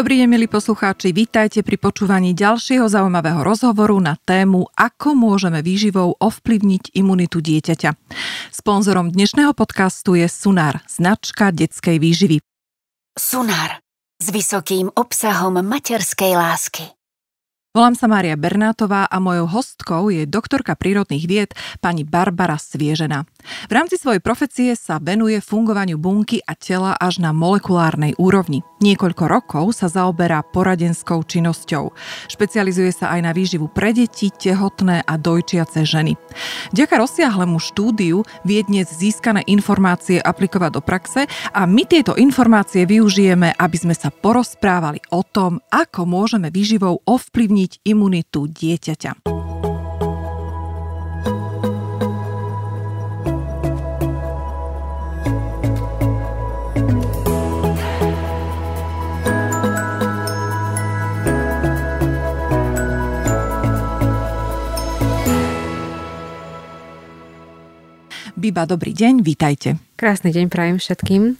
Dobrý deň, milí poslucháči, vítajte pri počúvaní ďalšieho zaujímavého rozhovoru na tému Ako môžeme výživou ovplyvniť imunitu dieťaťa. Sponzorom dnešného podcastu je Sunár, značka detskej výživy. Sunár s vysokým obsahom materskej lásky. Volám sa Mária Bernátová a mojou hostkou je doktorka prírodných vied pani Barbara Sviežena. V rámci svojej profesie sa venuje fungovaniu bunky a tela až na molekulárnej úrovni. Niekoľko rokov sa zaoberá poradenskou činnosťou. Špecializuje sa aj na výživu pre deti, tehotné a dojčiace ženy. Vďaka rozsiahlemu štúdiu vie dnes získané informácie aplikovať do praxe a my tieto informácie využijeme, aby sme sa porozprávali o tom, ako môžeme výživou ovplyvniť posilniť imunitu dieťaťa. Biba, dobrý deň, vítajte. Krásny deň prajem všetkým.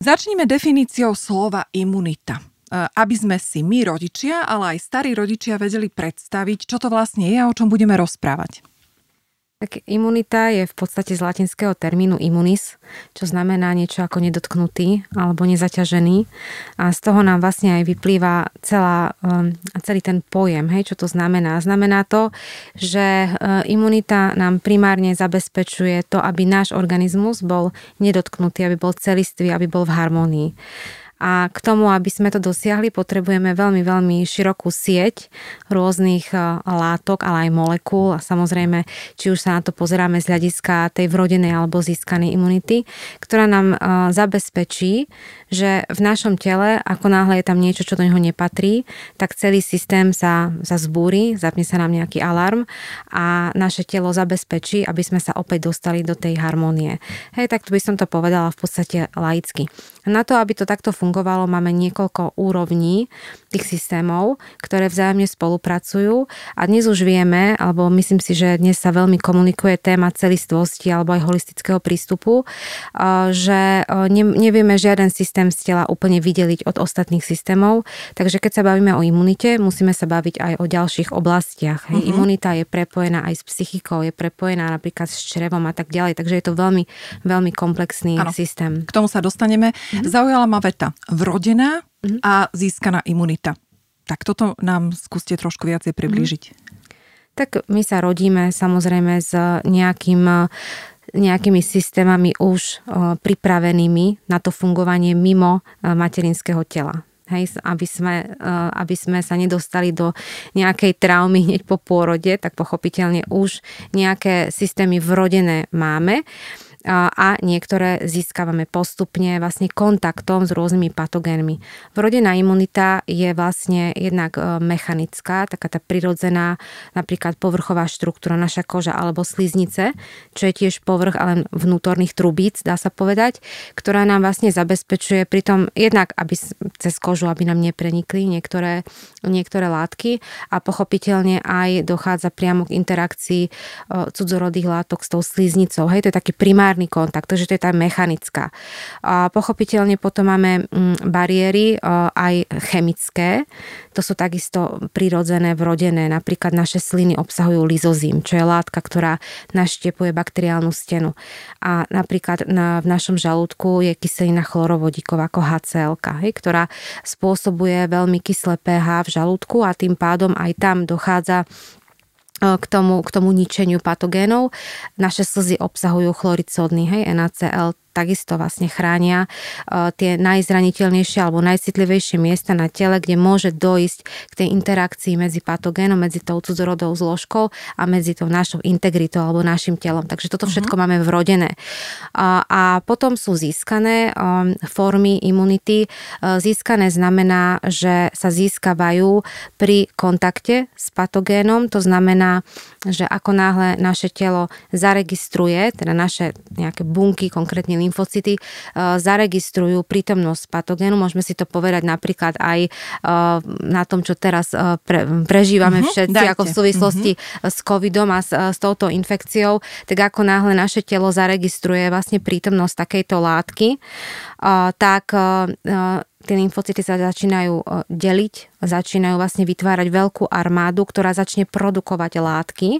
Začníme definíciou slova imunita. Eh, aby sme si my rodičia, ale aj starí rodičia vedeli predstaviť, čo to vlastne je a o čom budeme rozprávať. Tak imunita je v podstate z latinského termínu immunis, čo znamená niečo ako nedotknutý alebo nezaťažený. A z toho nám vlastne aj vyplýva celá, um, celý ten pojem, hej, čo to znamená. Znamená to, že uh, imunita nám primárne zabezpečuje to, aby náš organizmus bol nedotknutý, aby bol celistvý, aby bol v harmonii. A k tomu, aby sme to dosiahli, potrebujeme veľmi, veľmi širokú sieť rôznych e, látok, ale aj molekúl a samozrejme, či už sa na to pozeráme z hľadiska tej vrodenej alebo získanej imunity, ktorá nám e, zabezpečí, že v našom tele, ako náhle je tam niečo, čo do neho nepatrí, tak celý systém sa, sa zbúri, zapne sa nám nejaký alarm a naše telo zabezpečí, aby sme sa opäť dostali do tej harmonie. Hej, tak by som to povedala v podstate laicky. Na to, aby to takto fungovalo, máme niekoľko úrovní tých systémov, ktoré vzájomne spolupracujú a dnes už vieme, alebo myslím si, že dnes sa veľmi komunikuje téma celistvosti alebo aj holistického prístupu, že nevieme žiaden systém z tela úplne vydeliť od ostatných systémov, takže keď sa bavíme o imunite, musíme sa baviť aj o ďalších oblastiach. Uh-huh. Imunita je prepojená aj s psychikou, je prepojená napríklad s črevom a tak ďalej, takže je to veľmi, veľmi komplexný ano, systém. K tomu sa dostaneme. Mm-hmm. Zaujala ma veta vrodená mm-hmm. a získaná imunita. Tak toto nám skúste trošku viacej priblížiť. Mm-hmm. Tak my sa rodíme samozrejme s nejakým nejakými systémami už pripravenými na to fungovanie mimo materinského tela. Hej, aby, sme, aby sme sa nedostali do nejakej traumy hneď po pôrode, tak pochopiteľne už nejaké systémy vrodené máme a niektoré získavame postupne vlastne kontaktom s rôznymi patogénmi. Vrodená imunita je vlastne jednak e, mechanická, taká tá prirodzená napríklad povrchová štruktúra, naša koža alebo sliznice, čo je tiež povrch ale vnútorných trubíc, dá sa povedať, ktorá nám vlastne zabezpečuje pritom jednak, aby cez kožu, aby nám neprenikli niektoré, niektoré látky a pochopiteľne aj dochádza priamo k interakcii e, cudzorodých látok s tou sliznicou. Hej, to je taký primárny primárny kontakt, takže to je tá mechanická. A pochopiteľne potom máme mm, bariéry aj chemické, to sú takisto prirodzené, vrodené. Napríklad naše sliny obsahujú lizozím, čo je látka, ktorá naštepuje bakteriálnu stenu. A napríklad na, v našom žalúdku je kyselina chlorovodíková ako HCl, ktorá spôsobuje veľmi kyslé pH v žalúdku a tým pádom aj tam dochádza k tomu, k tomu ničeniu patogénov. Naše slzy obsahujú chloricódny, hej, NaCl, takisto vlastne chránia e, tie najzraniteľnejšie alebo najcitlivejšie miesta na tele, kde môže dojsť k tej interakcii medzi patogénom, medzi tou cudzorodou zložkou a medzi tou našou integritou alebo našim telom. Takže toto mhm. všetko uh-huh. máme vrodené. A, a potom sú získané um, formy imunity. E, získané znamená, že sa získavajú pri kontakte s patogénom. To znamená, že ako náhle naše telo zaregistruje, teda naše nejaké bunky, konkrétne lymfocyty e, zaregistrujú prítomnosť patogénu. Môžeme si to povedať napríklad aj e, na tom, čo teraz e, pre, prežívame uh-huh, všetci, dajte. ako v súvislosti uh-huh. s covidom a s, s touto infekciou, tak ako náhle naše telo zaregistruje vlastne prítomnosť takejto látky, tak tie lymfocyty sa začínajú deliť, začínajú vlastne vytvárať veľkú armádu, ktorá začne produkovať látky,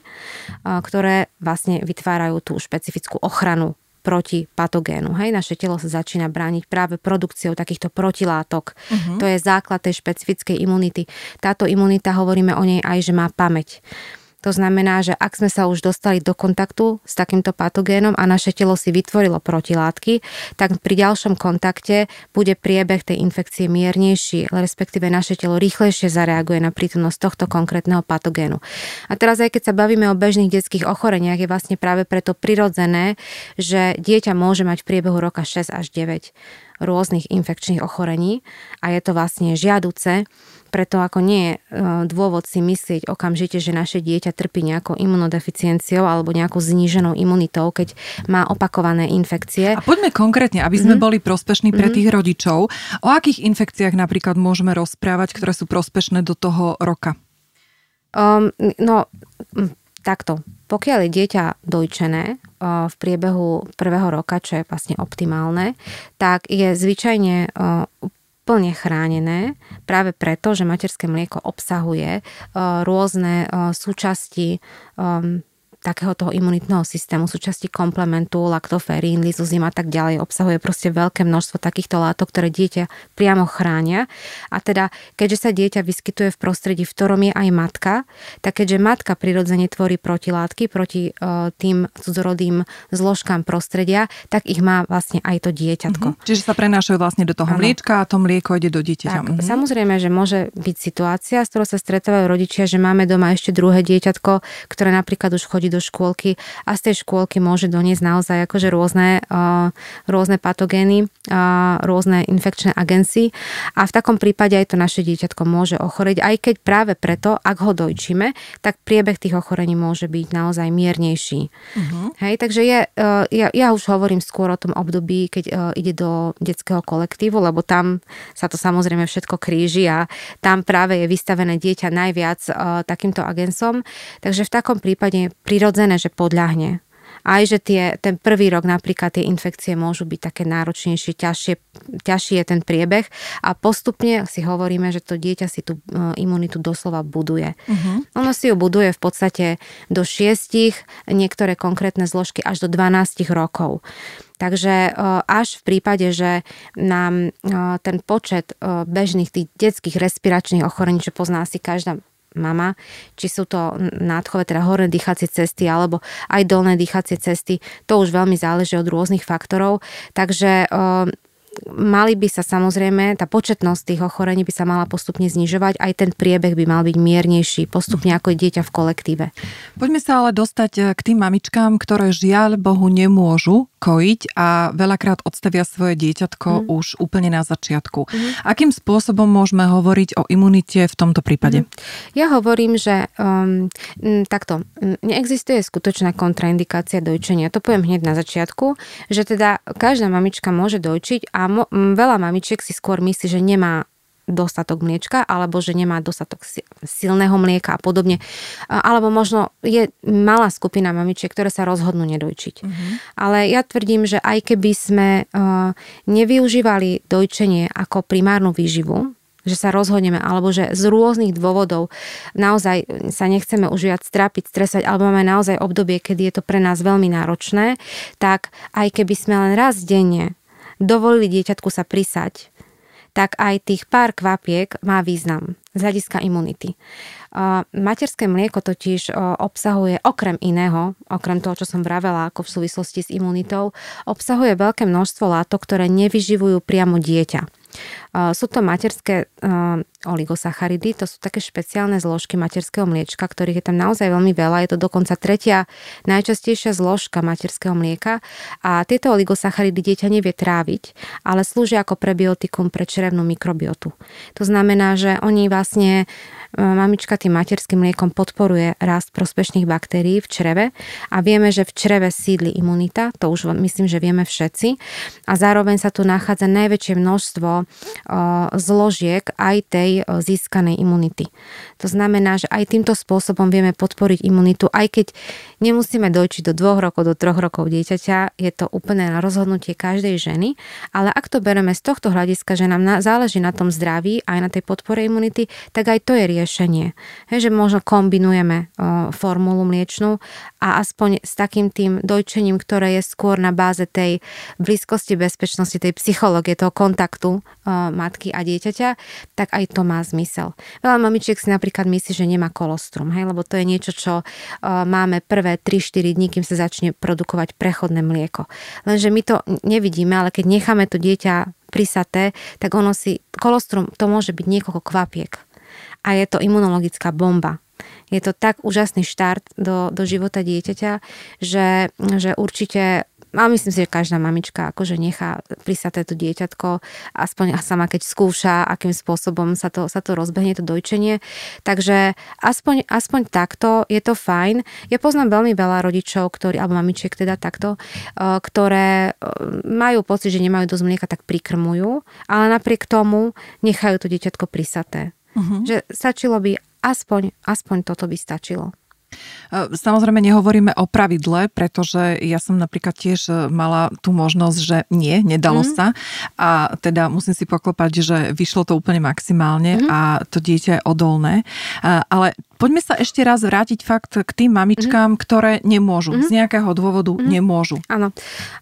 ktoré vlastne vytvárajú tú špecifickú ochranu proti patogénu. Hej, naše telo sa začína brániť práve produkciou takýchto protilátok. Uh-huh. To je základ tej špecifickej imunity. Táto imunita, hovoríme o nej aj, že má pamäť. To znamená, že ak sme sa už dostali do kontaktu s takýmto patogénom a naše telo si vytvorilo protilátky, tak pri ďalšom kontakte bude priebeh tej infekcie miernejší, respektíve naše telo rýchlejšie zareaguje na prítomnosť tohto konkrétneho patogénu. A teraz aj keď sa bavíme o bežných detských ochoreniach, je vlastne práve preto prirodzené, že dieťa môže mať v priebehu roka 6 až 9 rôznych infekčných ochorení a je to vlastne žiaduce, preto ako nie je dôvod si myslieť okamžite, že naše dieťa trpí nejakou imunodeficienciou alebo nejakou zníženou imunitou, keď má opakované infekcie. A poďme konkrétne, aby sme mm-hmm. boli prospešní pre mm-hmm. tých rodičov. O akých infekciách napríklad môžeme rozprávať, ktoré sú prospešné do toho roka? Um, no, takto. Pokiaľ je dieťa dojčené v priebehu prvého roka, čo je vlastne optimálne, tak je zvyčajne plne chránené práve preto, že materské mlieko obsahuje rôzne súčasti takého toho imunitného systému, súčasti komplementu, laktoferín, lizozim a tak ďalej. Obsahuje proste veľké množstvo takýchto látok, ktoré dieťa priamo chránia. A teda, keďže sa dieťa vyskytuje v prostredí, v ktorom je aj matka, tak keďže matka prirodzene tvorí protilátky proti uh, tým cudzorodým zložkám prostredia, tak ich má vlastne aj to dieťatko. Mm-hmm. Čiže sa prenášajú vlastne do toho ano. mliečka a to mlieko ide do dieťaťa. Tak, mm-hmm. Samozrejme, že môže byť situácia, s ktorou sa stretávajú rodičia, že máme doma ešte druhé dieťatko, ktoré napríklad už chodí do škôlky a z tej škôlky môže doniesť naozaj akože rôzne, rôzne patogény, rôzne infekčné agencie a v takom prípade aj to naše dieťatko môže ochoreť, aj keď práve preto, ak ho dojčíme, tak priebeh tých ochorení môže byť naozaj miernejší. Uh-huh. Hej, takže je, ja, ja už hovorím skôr o tom období, keď ide do detského kolektívu, lebo tam sa to samozrejme všetko kríži a tam práve je vystavené dieťa najviac takýmto agensom. Takže v takom prípade pri prirodzené, že podľahne. Aj, že tie, ten prvý rok napríklad tie infekcie môžu byť také náročnejšie, ťažšie, ťažší je ten priebeh a postupne si hovoríme, že to dieťa si tú e, imunitu doslova buduje. Uh-huh. Ono si ju buduje v podstate do šiestich, niektoré konkrétne zložky až do 12 rokov. Takže e, až v prípade, že nám e, ten počet bežných tých detských respiračných ochorení, čo pozná asi každá mama, či sú to nádchové, teda horné dýchacie cesty alebo aj dolné dýchacie cesty, to už veľmi záleží od rôznych faktorov. Takže mali by sa samozrejme, tá početnosť tých ochorení by sa mala postupne znižovať, aj ten priebeh by mal byť miernejší, postupne ako dieťa v kolektíve. Poďme sa ale dostať eh, k tým mamičkám, ktoré žiaľ Bohu nemôžu kojiť a veľakrát odstavia svoje dieťatko mm. už úplne na začiatku. Mm. Akým spôsobom môžeme hovoriť o imunite v tomto prípade? Mm. Ja hovorím, že um, takto, neexistuje skutočná kontraindikácia dojčenia. To poviem hneď na začiatku, že teda každá mamička môže dojčiť a mo- veľa mamičiek si skôr myslí, že nemá dostatok mliečka, alebo že nemá dostatok silného mlieka a podobne. Alebo možno je malá skupina mamičiek, ktoré sa rozhodnú nedojčiť. Mm-hmm. Ale ja tvrdím, že aj keby sme nevyužívali dojčenie ako primárnu výživu, že sa rozhodneme, alebo že z rôznych dôvodov naozaj sa nechceme už viac trápiť, stresať, alebo máme naozaj obdobie, kedy je to pre nás veľmi náročné, tak aj keby sme len raz denne dovolili dieťatku sa prisať tak aj tých pár kvapiek má význam z hľadiska imunity. Materské mlieko totiž obsahuje okrem iného, okrem toho, čo som vravela ako v súvislosti s imunitou, obsahuje veľké množstvo látok, ktoré nevyživujú priamo dieťa. Sú to materské oligosacharidy, to sú také špeciálne zložky materského mliečka, ktorých je tam naozaj veľmi veľa. Je to dokonca tretia najčastejšia zložka materského mlieka a tieto oligosacharidy dieťa nevie tráviť, ale slúžia ako prebiotikum pre črevnú mikrobiotu. To znamená, že oni vlastne mamička tým materským mliekom podporuje rast prospešných baktérií v čreve a vieme, že v čreve sídli imunita, to už myslím, že vieme všetci a zároveň sa tu nachádza najväčšie množstvo zložiek aj tej získanej imunity. To znamená, že aj týmto spôsobom vieme podporiť imunitu, aj keď nemusíme dojčiť do dvoch rokov, do troch rokov dieťaťa, je to úplne na rozhodnutie každej ženy, ale ak to bereme z tohto hľadiska, že nám záleží na tom zdraví aj na tej podpore imunity, tak aj to je riešenie. He, že možno kombinujeme o, formulu mliečnú a aspoň s takým tým dojčením, ktoré je skôr na báze tej blízkosti, bezpečnosti, tej psychológie, toho kontaktu o, matky a dieťaťa, tak aj to má zmysel. Veľa mamičiek si napríklad myslí, že nemá kolostrum, hej, lebo to je niečo, čo uh, máme prvé 3-4 dní, kým sa začne produkovať prechodné mlieko. Lenže my to nevidíme, ale keď necháme to dieťa prisaté, tak ono si, kolostrum to môže byť niekoľko kvapiek. A je to imunologická bomba. Je to tak úžasný štart do, do života dieťaťa, že, že určite a myslím si, že každá mamička akože nechá prisaté to dieťatko, aspoň sama keď skúša, akým spôsobom sa to, sa to rozbehne, to dojčenie. Takže aspoň, aspoň takto je to fajn. Ja poznám veľmi veľa rodičov, ktorí, alebo mamičiek teda takto, e, ktoré e, majú pocit, že nemajú dosť mlieka, tak prikrmujú, ale napriek tomu nechajú to dieťatko prisaté. Uh-huh. Že stačilo by aspoň, aspoň toto by stačilo. E, samozrejme nehovoríme o pravidle, pretože ja som napríklad tiež e, mala tú možnosť, že nie, nedalo mm. sa a teda musím si poklopať, že vyšlo to úplne maximálne mm. a to dieťa je odolné. E, ale poďme sa ešte raz vrátiť fakt k tým mamičkám, mm. ktoré nemôžu, mm. z nejakého dôvodu mm. nemôžu. Áno,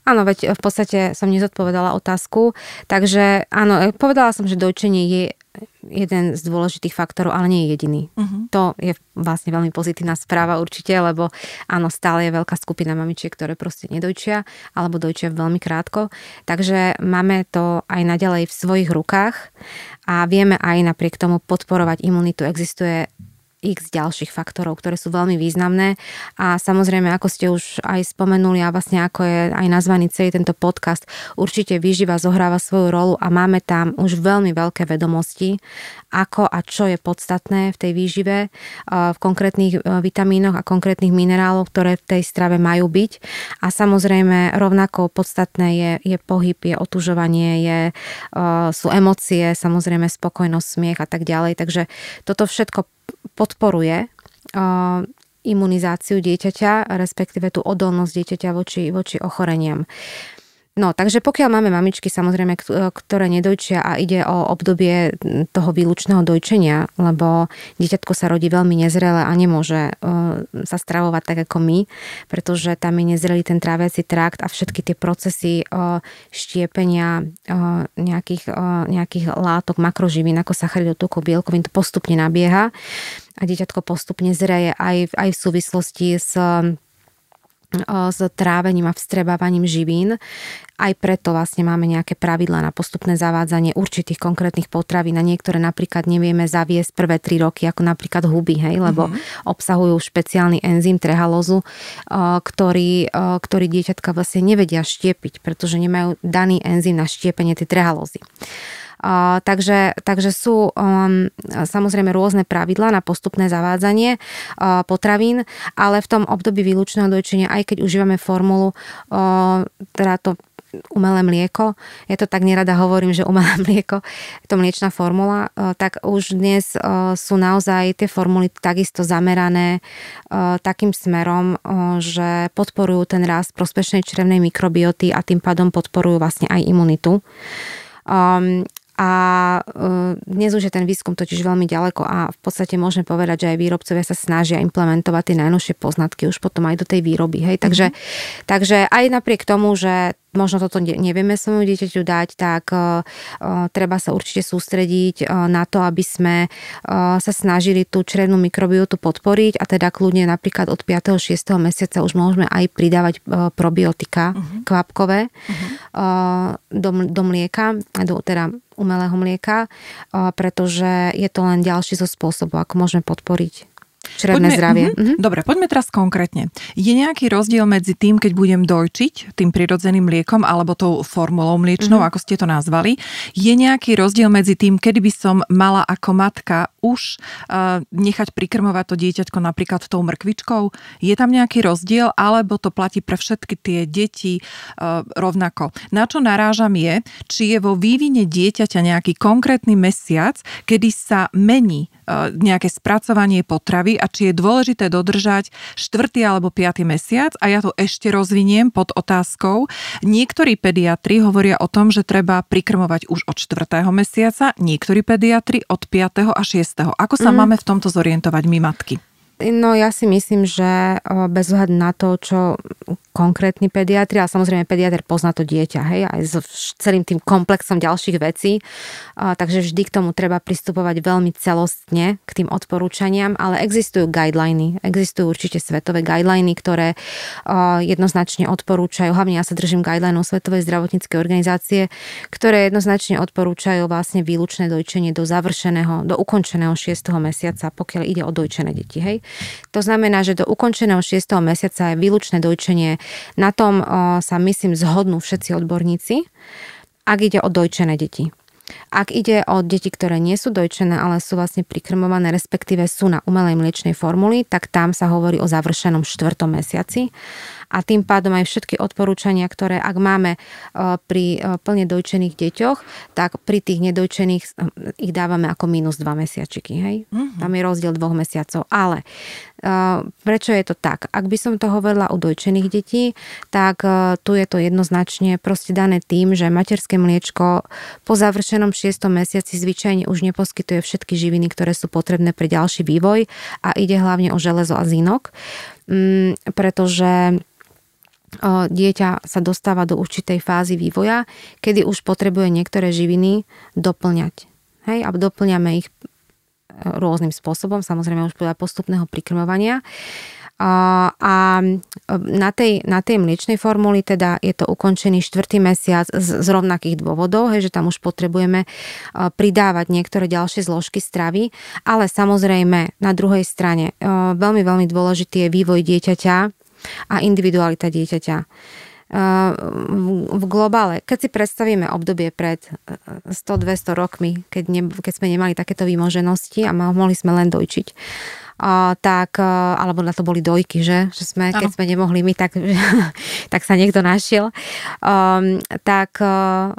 áno, veď v podstate som nezodpovedala otázku, takže áno, povedala som, že dojčenie je jeden z dôležitých faktorov, ale nie je jediný. Uh-huh. To je vlastne veľmi pozitívna správa určite, lebo áno, stále je veľká skupina mamičiek, ktoré proste nedojčia, alebo dojčia veľmi krátko. Takže máme to aj naďalej v svojich rukách a vieme aj napriek tomu podporovať imunitu. Existuje x ďalších faktorov, ktoré sú veľmi významné. A samozrejme, ako ste už aj spomenuli a vlastne ako je aj nazvaný celý tento podcast, určite výživa zohráva svoju rolu a máme tam už veľmi veľké vedomosti, ako a čo je podstatné v tej výžive, v konkrétnych e, vitamínoch a konkrétnych mineráloch, ktoré v tej strave majú byť. A samozrejme rovnako podstatné je, je pohyb, je otužovanie, je, e, sú emócie, samozrejme spokojnosť, smiech a tak ďalej, takže toto všetko podporuje imunizáciu dieťaťa, respektíve tú odolnosť dieťaťa voči, voči ochoreniam. No, takže pokiaľ máme mamičky samozrejme, ktoré nedojčia a ide o obdobie toho výlučného dojčenia, lebo dieťatko sa rodí veľmi nezrele a nemôže sa stravovať tak ako my, pretože tam je nezrelý ten tráviaci trakt a všetky tie procesy štiepenia nejakých, nejakých látok, makroživín, ako sacharidov, tukov, bielkovín, to postupne nabieha a dieťatko postupne zreje aj, aj v súvislosti s s trávením a vstrebávaním živín. Aj preto vlastne máme nejaké pravidla na postupné zavádzanie určitých konkrétnych potravín. Na niektoré napríklad nevieme zaviesť prvé tri roky, ako napríklad huby, hej, lebo mm-hmm. obsahujú špeciálny enzym trehalózu, ktorý, ktorý dieťatka vlastne nevedia štiepiť, pretože nemajú daný enzym na štiepenie tej takže, takže sú um, samozrejme rôzne pravidlá na postupné zavádzanie uh, potravín, ale v tom období výlučného dojčenia, aj keď užívame formulu, uh, teda to umelé mlieko, ja to tak nerada hovorím, že umelé mlieko, to mliečná formula, uh, tak už dnes uh, sú naozaj tie formuly takisto zamerané uh, takým smerom, že podporujú ten rast prospešnej črevnej mikrobioty a tým pádom podporujú vlastne aj imunitu. Um, a e, dnes už je ten výskum totiž veľmi ďaleko a v podstate môžeme povedať, že aj výrobcovia sa snažia implementovať tie najnovšie poznatky už potom aj do tej výroby. Hej? Takže, mm-hmm. takže aj napriek tomu, že možno toto nevieme svojmu dieťaťu dať, tak uh, treba sa určite sústrediť uh, na to, aby sme uh, sa snažili tú črevnú mikrobiotu podporiť a teda kľudne napríklad od 5. 6. mesiaca už môžeme aj pridávať probiotika uh-huh. kvapkové uh-huh. uh, do, do mlieka, do teda umelého mlieka, pretože je to len ďalší zo spôsobov, ako môžeme podporiť črevné poďme, zdravie. Uh-huh. Dobre, poďme teraz konkrétne. Je nejaký rozdiel medzi tým, keď budem dojčiť tým prirodzeným mliekom alebo tou formulou mliečnou, uh-huh. ako ste to nazvali? Je nejaký rozdiel medzi tým, kedy by som mala ako matka už uh, nechať prikrmovať to dieťatko napríklad tou mrkvičkou? Je tam nejaký rozdiel alebo to platí pre všetky tie deti uh, rovnako? Na čo narážam je, či je vo vývine dieťaťa nejaký konkrétny mesiac, kedy sa mení nejaké spracovanie potravy a či je dôležité dodržať 4. alebo 5. mesiac a ja to ešte rozviniem pod otázkou. Niektorí pediatri hovoria o tom, že treba prikrmovať už od 4. mesiaca, niektorí pediatri od 5. a 6. Ako sa mm. máme v tomto zorientovať my matky? No ja si myslím, že bez ohľadu na to, čo konkrétny pediatri, ale samozrejme pediatr pozná to dieťa, hej, aj so celým tým komplexom ďalších vecí, a, takže vždy k tomu treba pristupovať veľmi celostne k tým odporúčaniam, ale existujú guideliny, existujú určite svetové guideliny, ktoré a, jednoznačne odporúčajú, hlavne ja sa držím guidelineov Svetovej zdravotníckej organizácie, ktoré jednoznačne odporúčajú vlastne výlučné dojčenie do završeného, do ukončeného 6. mesiaca, pokiaľ ide o dojčené deti, hej. To znamená, že do ukončeného 6. mesiaca je výlučné dojčenie na tom sa myslím zhodnú všetci odborníci, ak ide o dojčené deti. Ak ide o deti, ktoré nie sú dojčené, ale sú vlastne prikrmované, respektíve sú na umelej mliečnej formuli, tak tam sa hovorí o završenom štvrtom mesiaci a tým pádom aj všetky odporúčania, ktoré ak máme e, pri e, plne dojčených deťoch, tak pri tých nedojčených e, ich dávame ako minus 2 mesiačiky. Hej? Mm-hmm. Tam je rozdiel dvoch mesiacov. Ale prečo je to tak? Ak by som to hovorila u dojčených detí, tak tu je to jednoznačne proste dané tým, že materské mliečko po završenom 6. mesiaci zvyčajne už neposkytuje všetky živiny, ktoré sú potrebné pre ďalší vývoj a ide hlavne o železo a zinok, mm, pretože dieťa sa dostáva do určitej fázy vývoja, kedy už potrebuje niektoré živiny doplňať. Hej, a doplňame ich e, rôznym spôsobom, samozrejme už podľa postupného prikrmovania. A, a na, tej, na tej mliečnej formuli teda je to ukončený štvrtý mesiac z, z rovnakých dôvodov, hej, že tam už potrebujeme pridávať niektoré ďalšie zložky stravy, ale samozrejme na druhej strane veľmi, veľmi dôležitý je vývoj dieťaťa a individualita dieťaťa. V globále, keď si predstavíme obdobie pred 100-200 rokmi, keď, ne, keď sme nemali takéto výmoženosti a mohli sme len dojčiť, tak, alebo na to boli dojky, že, že sme, keď sme nemohli my, tak, tak sa niekto našiel, um, tak uh,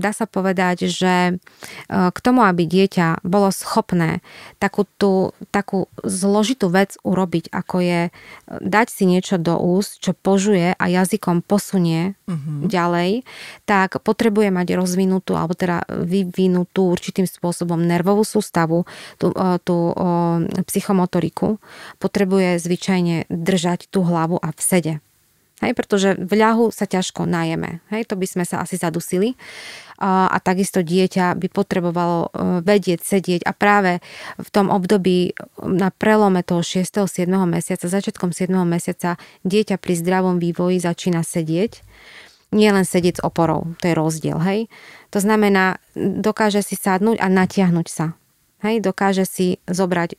dá sa povedať, že uh, k tomu, aby dieťa bolo schopné takú, tú, takú zložitú vec urobiť, ako je dať si niečo do úst, čo požuje a jazykom posunie uh-huh. ďalej, tak potrebuje mať rozvinutú, alebo teda vyvinutú určitým spôsobom nervovú sústavu, tú, tú psychomotoriku motoriku, potrebuje zvyčajne držať tú hlavu a v sede. Hej, pretože v ľahu sa ťažko najeme. Hej, to by sme sa asi zadusili. A, a takisto dieťa by potrebovalo e, vedieť, sedieť a práve v tom období na prelome toho 6. 7. mesiaca, začiatkom 7. mesiaca dieťa pri zdravom vývoji začína sedieť. Nie len sedieť s oporou, to je rozdiel, hej. To znamená, dokáže si sadnúť a natiahnuť sa. Hej, dokáže si zobrať e,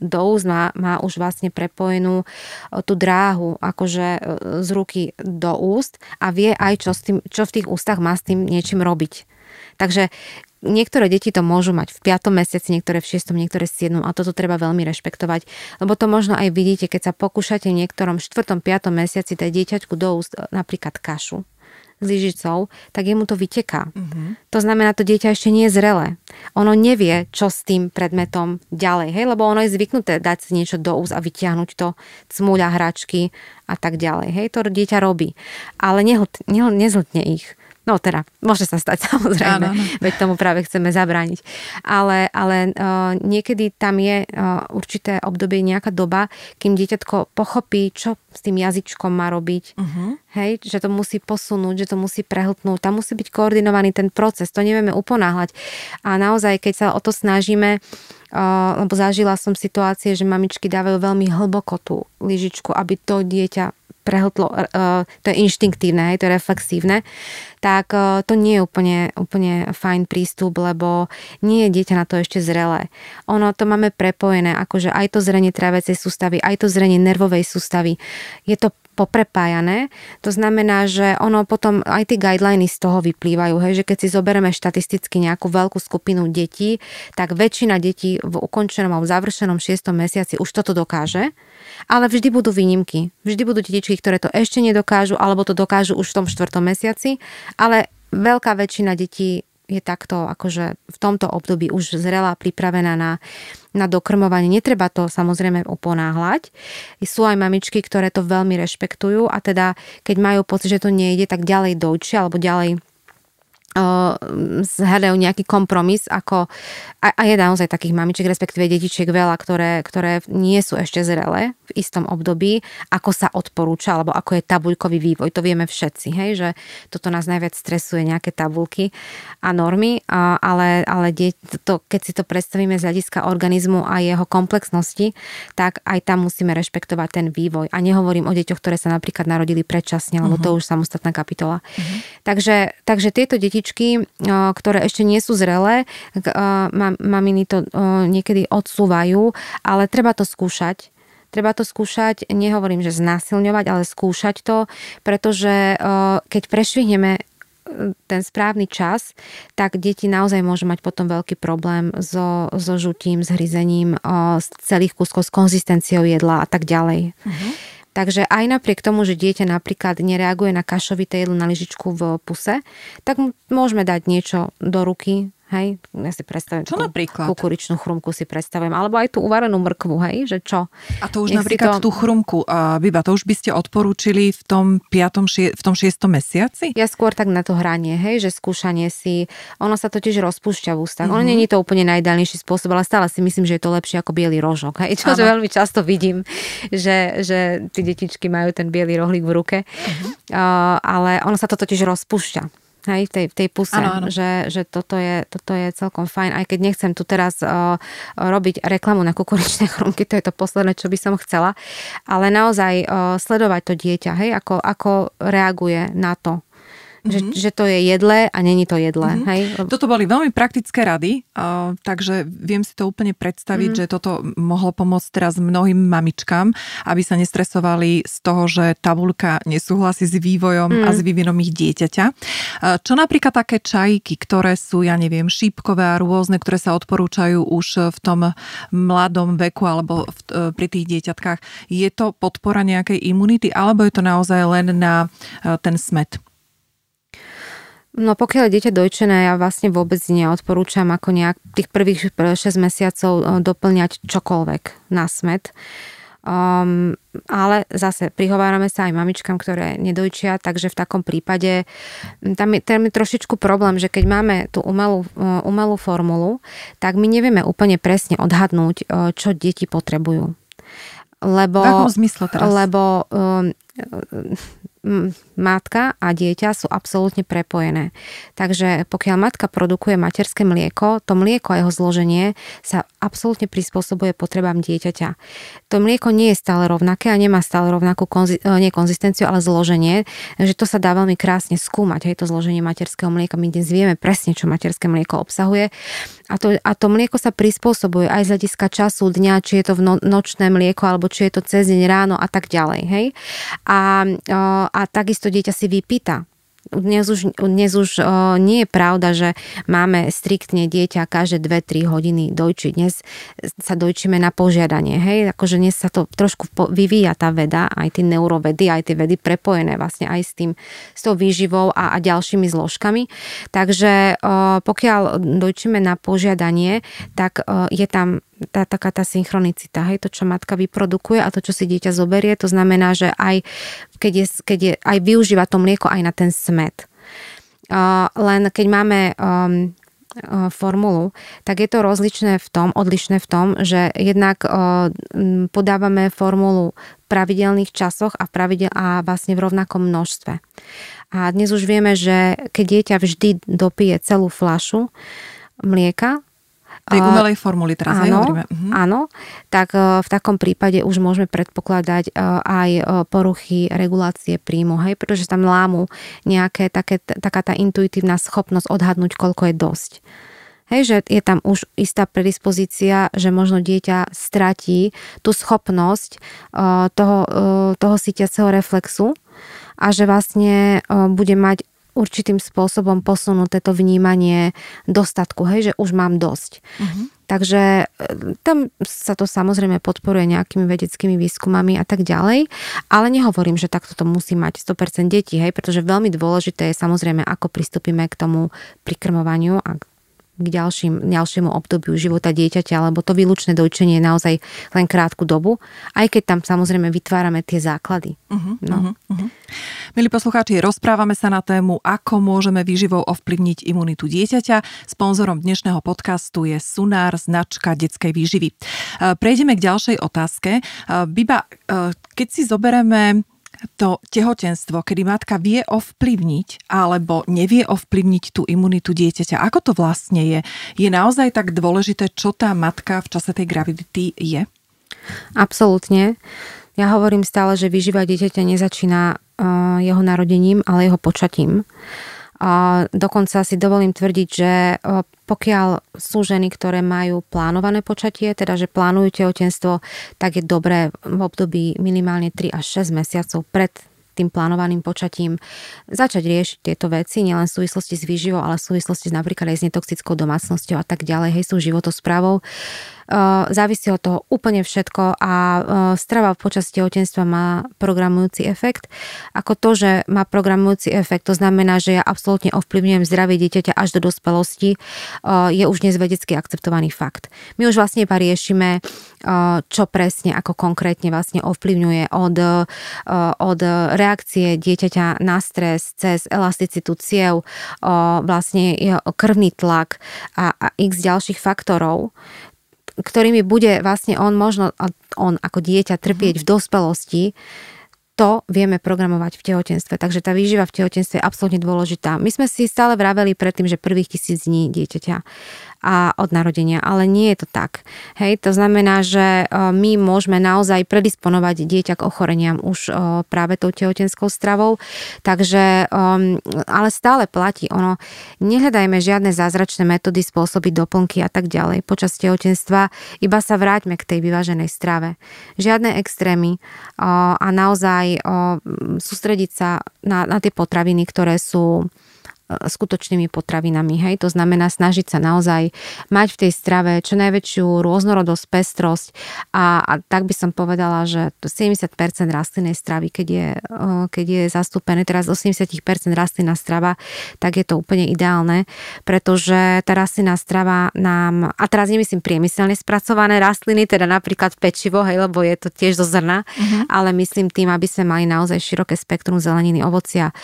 do úst, má, má už vlastne prepojenú e, tú dráhu akože e, z ruky do úst a vie aj, čo, s tým, čo v tých ústach má s tým niečím robiť. Takže niektoré deti to môžu mať v 5. mesiaci, niektoré v 6., niektoré v 7. a toto treba veľmi rešpektovať, lebo to možno aj vidíte, keď sa pokúšate v niektorom 4. 5. mesiaci dať dieťaťku do úst napríklad kašu s lyžicou, tak jemu to vyteká. Uh-huh. To znamená, to dieťa ešte nie je zrelé. Ono nevie, čo s tým predmetom ďalej, hej, lebo ono je zvyknuté dať si niečo do úst a vyťahnuť to, cmúľa hračky a tak ďalej. Hej, to dieťa robí. Ale nehltne, nezhltne ich. No teda, môže sa stať samozrejme, áno, áno. veď tomu práve chceme zabrániť. Ale, ale uh, niekedy tam je uh, určité obdobie, nejaká doba, kým dieťatko pochopí, čo s tým jazyčkom má robiť. Uh-huh. Hej, že to musí posunúť, že to musí prehltnúť. Tam musí byť koordinovaný ten proces, to nevieme uponáhľať. A naozaj, keď sa o to snažíme, Uh, lebo zažila som situácie, že mamičky dávajú veľmi hlboko tú lyžičku, aby to dieťa prehltlo, uh, to je inštinktívne, hej, to je reflexívne, tak uh, to nie je úplne, úplne fajn prístup, lebo nie je dieťa na to ešte zrelé. Ono to máme prepojené, akože aj to zrenie trávecej sústavy, aj to zrenie nervovej sústavy. Je to poprepájané. To znamená, že ono potom aj tie guideliny z toho vyplývajú, hej, že keď si zoberieme štatisticky nejakú veľkú skupinu detí, tak väčšina detí v ukončenom alebo završenom 6. mesiaci už toto dokáže, ale vždy budú výnimky. Vždy budú detičky, ktoré to ešte nedokážu, alebo to dokážu už v tom 4. mesiaci, ale veľká väčšina detí je takto akože v tomto období už zrelá, pripravená na, na dokrmovanie. Netreba to samozrejme uponáhľať. Sú aj mamičky, ktoré to veľmi rešpektujú a teda keď majú pocit, že to nejde, tak ďalej dojčia alebo ďalej hľadajú nejaký kompromis, ako a, a je naozaj takých mamičiek, respektíve detičiek veľa, ktoré, ktoré nie sú ešte zrelé v istom období, ako sa odporúča, alebo ako je tabuľkový vývoj. To vieme všetci, hej, že toto nás najviac stresuje, nejaké tabulky a normy, a, ale, ale die, to, keď si to predstavíme z hľadiska organizmu a jeho komplexnosti, tak aj tam musíme rešpektovať ten vývoj. A nehovorím o deťoch, ktoré sa napríklad narodili predčasne, lebo uh-huh. to už samostatná kapitola. Uh-huh. Takže, takže tieto deti detičky, ktoré ešte nie sú zrelé, maminy to niekedy odsúvajú, ale treba to skúšať. Treba to skúšať, nehovorím, že znásilňovať, ale skúšať to, pretože keď prešvihneme e, ten správny čas, tak deti naozaj môžu mať potom veľký problém so, so žutím, s hryzením, z celých kúskov, s konzistenciou jedla a tak ďalej. Uh-huh. Takže aj napriek tomu, že dieťa napríklad nereaguje na kašovité jedlo na lyžičku v puse, tak môžeme dať niečo do ruky, Hej, ja si predstavujem. Čo napríklad? Kukuričnú chrumku si predstavujem. Alebo aj tú uvarenú mrkvu, hej, že čo? A to už Nech napríklad to... tú chrumku, uh, Biba, to už by ste odporúčili v tom 5. Šie, v tom 6. mesiaci? Ja skôr tak na to hranie, hej, že skúšanie si, ono sa totiž rozpúšťa v ústach. Mm-hmm. Ono nie je to úplne najideálnejší spôsob, ale stále si myslím, že je to lepšie ako biely rožok. Hej, čo veľmi často vidím, že, že tie detičky majú ten biely rohlík v ruke. Mm-hmm. Uh, ale ono sa to totiž rozpúšťa hej, v tej, v tej puse, ano, ano. Že, že toto, je, toto je celkom fajn, aj keď nechcem tu teraz uh, robiť reklamu na kukuričné chrumky, to je to posledné, čo by som chcela, ale naozaj uh, sledovať to dieťa, hej, ako, ako reaguje na to, Mm-hmm. Že, že to je jedlé a není to jedlé. Mm-hmm. Hej? Toto boli veľmi praktické rady, uh, takže viem si to úplne predstaviť, mm-hmm. že toto mohlo pomôcť teraz mnohým mamičkám, aby sa nestresovali z toho, že tabulka nesúhlasí s vývojom mm-hmm. a s vývinom ich dieťaťa. Uh, čo napríklad také čajky, ktoré sú, ja neviem, šípkové a rôzne, ktoré sa odporúčajú už v tom mladom veku alebo v, uh, pri tých dieťatkách. Je to podpora nejakej imunity alebo je to naozaj len na uh, ten smet? No pokiaľ je dieťa dojčené, ja vlastne vôbec neodporúčam ako nejak tých prvých 6 mesiacov eh, doplňať čokoľvek na smet. Um, ale zase prihovárame sa aj mamičkám, ktoré nedojčia, takže v takom prípade tam je, tam je trošičku problém, že keď máme tú umelú, eh, umelú formulu, tak my nevieme úplne presne odhadnúť, eh, čo deti potrebujú. Lebo, v akom zmysle teraz? Lebo um, matka a dieťa sú absolútne prepojené. Takže pokiaľ matka produkuje materské mlieko, to mlieko a jeho zloženie sa absolútne prispôsobuje potrebám dieťaťa. To mlieko nie je stále rovnaké a nemá stále rovnakú konzi- e, nie konzistenciu, ale zloženie, že to sa dá veľmi krásne skúmať, hej, to zloženie materského mlieka. My dnes vieme presne, čo materské mlieko obsahuje a to, a to mlieko sa prispôsobuje aj z hľadiska času dňa, či je to v no, nočné mlieko, alebo či je to cez deň ráno a tak ďalej. Hej? A, a takisto dieťa si vypýta dnes už, dnes už o, nie je pravda, že máme striktne dieťa každé 2-3 hodiny dojčiť. Dnes sa dojčíme na požiadanie. Hej? Akože dnes sa to trošku vyvíja tá veda, aj tie neurovedy, aj tie vedy prepojené vlastne aj s tým, s tou výživou a, a ďalšími zložkami. Takže o, pokiaľ dojčíme na požiadanie, tak o, je tam tá taká tá synchronicita, hej, to, čo matka vyprodukuje a to, čo si dieťa zoberie, to znamená, že aj keď je, keď je aj využíva to mlieko aj na ten smet. Uh, len keď máme um, formulu, tak je to rozličné v tom, odlišné v tom, že jednak podávame formulu v pravidelných časoch a, pravidel, a vlastne v rovnakom množstve. A dnes už vieme, že keď dieťa vždy dopije celú flašu mlieka, Tej umelej formuli teraz áno, mhm. áno, tak v takom prípade už môžeme predpokladať aj poruchy regulácie príjmu, hej, pretože tam lámu nejaké také, taká tá intuitívna schopnosť odhadnúť, koľko je dosť. Hej, že je tam už istá predispozícia, že možno dieťa stratí tú schopnosť toho, toho sítiaceho reflexu a že vlastne bude mať určitým spôsobom posunuté to vnímanie dostatku, hej, že už mám dosť. Uh-huh. Takže tam sa to samozrejme podporuje nejakými vedeckými výskumami a tak ďalej, ale nehovorím, že takto to musí mať 100% detí, hej, pretože veľmi dôležité je samozrejme, ako pristúpime k tomu prikrmovaniu a k ďalším, ďalšiemu obdobiu života dieťaťa, lebo to výlučné dojčenie je naozaj len krátku dobu, aj keď tam samozrejme vytvárame tie základy. Uh-huh, no. uh-huh. Milí poslucháči, rozprávame sa na tému, ako môžeme výživou ovplyvniť imunitu dieťaťa. Sponzorom dnešného podcastu je Sunár, značka detskej výživy. E, prejdeme k ďalšej otázke. E, Biba, e, keď si zoberieme to tehotenstvo, kedy matka vie ovplyvniť alebo nevie ovplyvniť tú imunitu dieťaťa. Ako to vlastne je? Je naozaj tak dôležité, čo tá matka v čase tej gravidity je? Absolútne. Ja hovorím stále, že vyžíva dieťaťa nezačína uh, jeho narodením, ale jeho počatím. Dokonca si dovolím tvrdiť, že pokiaľ sú ženy, ktoré majú plánované počatie, teda že plánujú tehotenstvo, tak je dobré v období minimálne 3 až 6 mesiacov pred tým plánovaným počatím začať riešiť tieto veci, nielen v súvislosti s výživou, ale v súvislosti s napríklad aj s netoxickou domácnosťou a tak ďalej, hej, sú životosprávou. Závisí od toho úplne všetko a strava počas tehotenstva má programujúci efekt. Ako to, že má programujúci efekt, to znamená, že ja absolútne ovplyvňujem zdravie dieťaťa až do dospelosti, je už dnes vedecky akceptovaný fakt. My už vlastne iba riešime, čo presne, ako konkrétne vlastne ovplyvňuje od, od reakcie dieťaťa na stres cez elasticitu ciev, vlastne krvný tlak a, a x ďalších faktorov, ktorými bude vlastne on možno, on ako dieťa trpieť v dospelosti, to vieme programovať v tehotenstve. Takže tá výživa v tehotenstve je absolútne dôležitá. My sme si stále vraveli predtým, že prvých tisíc dní dieťaťa a od narodenia, ale nie je to tak. Hej, to znamená, že e, my môžeme naozaj predisponovať dieťa k ochoreniam už e, práve tou tehotenskou stravou, takže, ale stále platí ono, nehľadajme žiadne zázračné metódy, spôsoby, doplnky a tak ďalej počas tehotenstva, iba sa vráťme k tej vyváženej strave. Žiadne extrémy a naozaj sústrediť sa na, na tie potraviny, ktoré sú skutočnými potravinami. Hej? To znamená snažiť sa naozaj mať v tej strave čo najväčšiu rôznorodosť, pestrosť a, a tak by som povedala, že 70% rastlinnej stravy, keď je, keď je zastúpené teraz 80% rastlinná strava, tak je to úplne ideálne, pretože tá rastlinná strava nám, a teraz nemyslím priemyselne spracované rastliny, teda napríklad pečivo, hej, lebo je to tiež zo zrna, uh-huh. ale myslím tým, aby sme mali naozaj široké spektrum zeleniny, ovocia,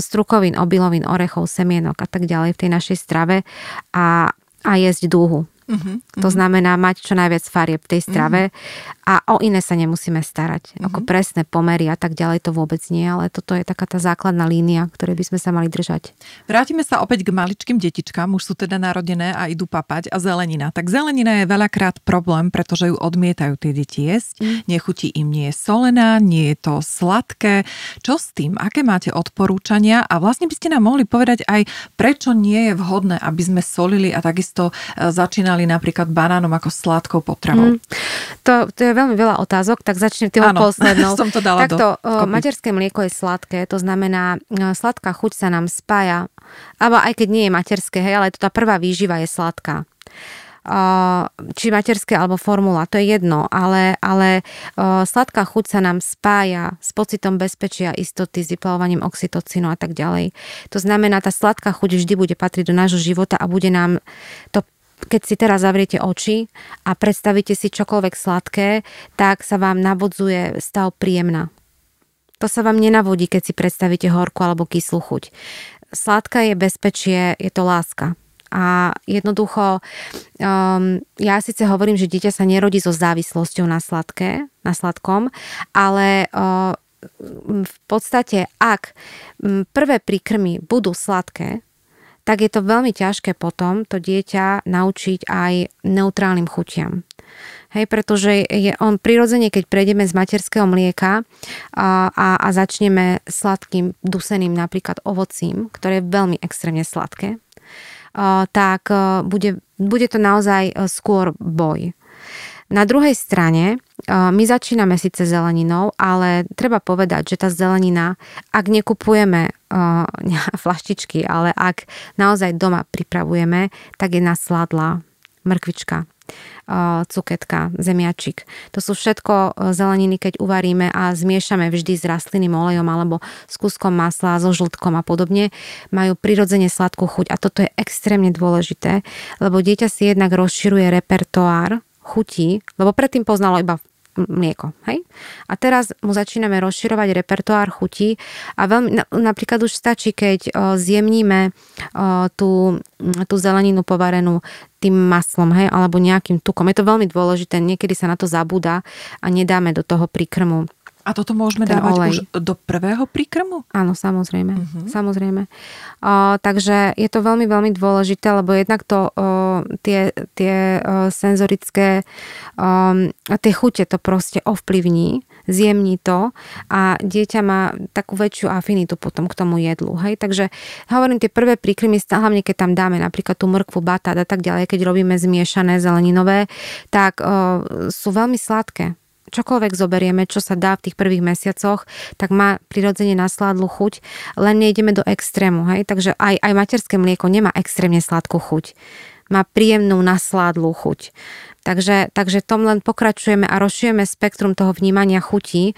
strukovín, obilovín, orechov, orechov, semienok a tak ďalej v tej našej strave a, a jesť dúhu. Uh-huh, uh-huh. To znamená mať čo najviac farieb v tej strave uh-huh. a o iné sa nemusíme starať. Uh-huh. Ako presné pomery a tak ďalej to vôbec nie, ale toto je taká tá základná línia, ktorej by sme sa mali držať. Vrátime sa opäť k maličkým detičkám, už sú teda narodené a idú papať a zelenina. Tak zelenina je veľakrát problém, pretože ju odmietajú tie deti jesť. Uh-huh. Nechutí im, nie je solená, nie je to sladké. Čo s tým? Aké máte odporúčania? A vlastne by ste nám mohli povedať aj, prečo nie je vhodné, aby sme solili a takisto e, začínali spomínali napríklad banánom ako sladkou potravou. Mm. To, to je veľmi veľa otázok, tak začnem tým poslednou. som to dala Takto, do materské mlieko je sladké, to znamená, sladká chuť sa nám spája, alebo aj keď nie je materské, hej, ale to tá prvá výživa je sladká či materské alebo formula, to je jedno, ale, ale sladká chuť sa nám spája s pocitom bezpečia, istoty, s vyplavovaním oxytocínu a tak ďalej. To znamená, tá sladká chuť vždy bude patriť do nášho života a bude nám to keď si teraz zavriete oči a predstavíte si čokoľvek sladké, tak sa vám navodzuje stav príjemná. To sa vám nenavodí, keď si predstavíte horku alebo kyslú chuť. Sladká je bezpečie, je to láska. A jednoducho, um, ja síce hovorím, že dieťa sa nerodí so závislosťou na sladké, na sladkom, ale uh, v podstate, ak prvé príkrmy budú sladké, tak je to veľmi ťažké potom to dieťa naučiť aj neutrálnym chutiam. Hej, pretože je on prirodzene, keď prejdeme z materského mlieka a, a, a začneme sladkým, duseným napríklad ovocím, ktoré je veľmi extrémne sladké, a, tak bude, bude to naozaj skôr boj. Na druhej strane my začíname síce zeleninou, ale treba povedať, že tá zelenina, ak nekupujeme flaštičky, ale ak naozaj doma pripravujeme, tak je nasladlá mrkvička, cuketka, zemiačik. To sú všetko zeleniny, keď uvaríme a zmiešame vždy s rastlinným olejom alebo s kúskom masla, so žltkom a podobne, majú prirodzene sladkú chuť a toto je extrémne dôležité, lebo dieťa si jednak rozširuje repertoár chutí, lebo predtým poznalo iba mlieko. Hej? A teraz mu začíname rozširovať repertoár chutí a veľmi, napríklad už stačí, keď zjemníme tú, tú zeleninu povarenú tým maslom, hej, alebo nejakým tukom. Je to veľmi dôležité, niekedy sa na to zabúda a nedáme do toho príkrmu a toto môžeme dávať olej. už do prvého príkrmu? Áno, samozrejme. Uh-huh. samozrejme. O, takže je to veľmi, veľmi dôležité, lebo jednak to o, tie, tie o, senzorické o, tie chute to proste ovplyvní, zjemní to a dieťa má takú väčšiu afinitu potom k tomu jedlu. Hej? Takže hovorím, tie prvé príkrmy, hlavne keď tam dáme napríklad tú mrkvu, batát a tak ďalej, keď robíme zmiešané zeleninové, tak o, sú veľmi sladké čokoľvek zoberieme, čo sa dá v tých prvých mesiacoch, tak má prirodzene nasládlu chuť, len nejdeme do extrému. Hej? Takže aj, aj materské mlieko nemá extrémne sladkú chuť. Má príjemnú nasládlu chuť. Takže, takže tom len pokračujeme a rozšujeme spektrum toho vnímania chutí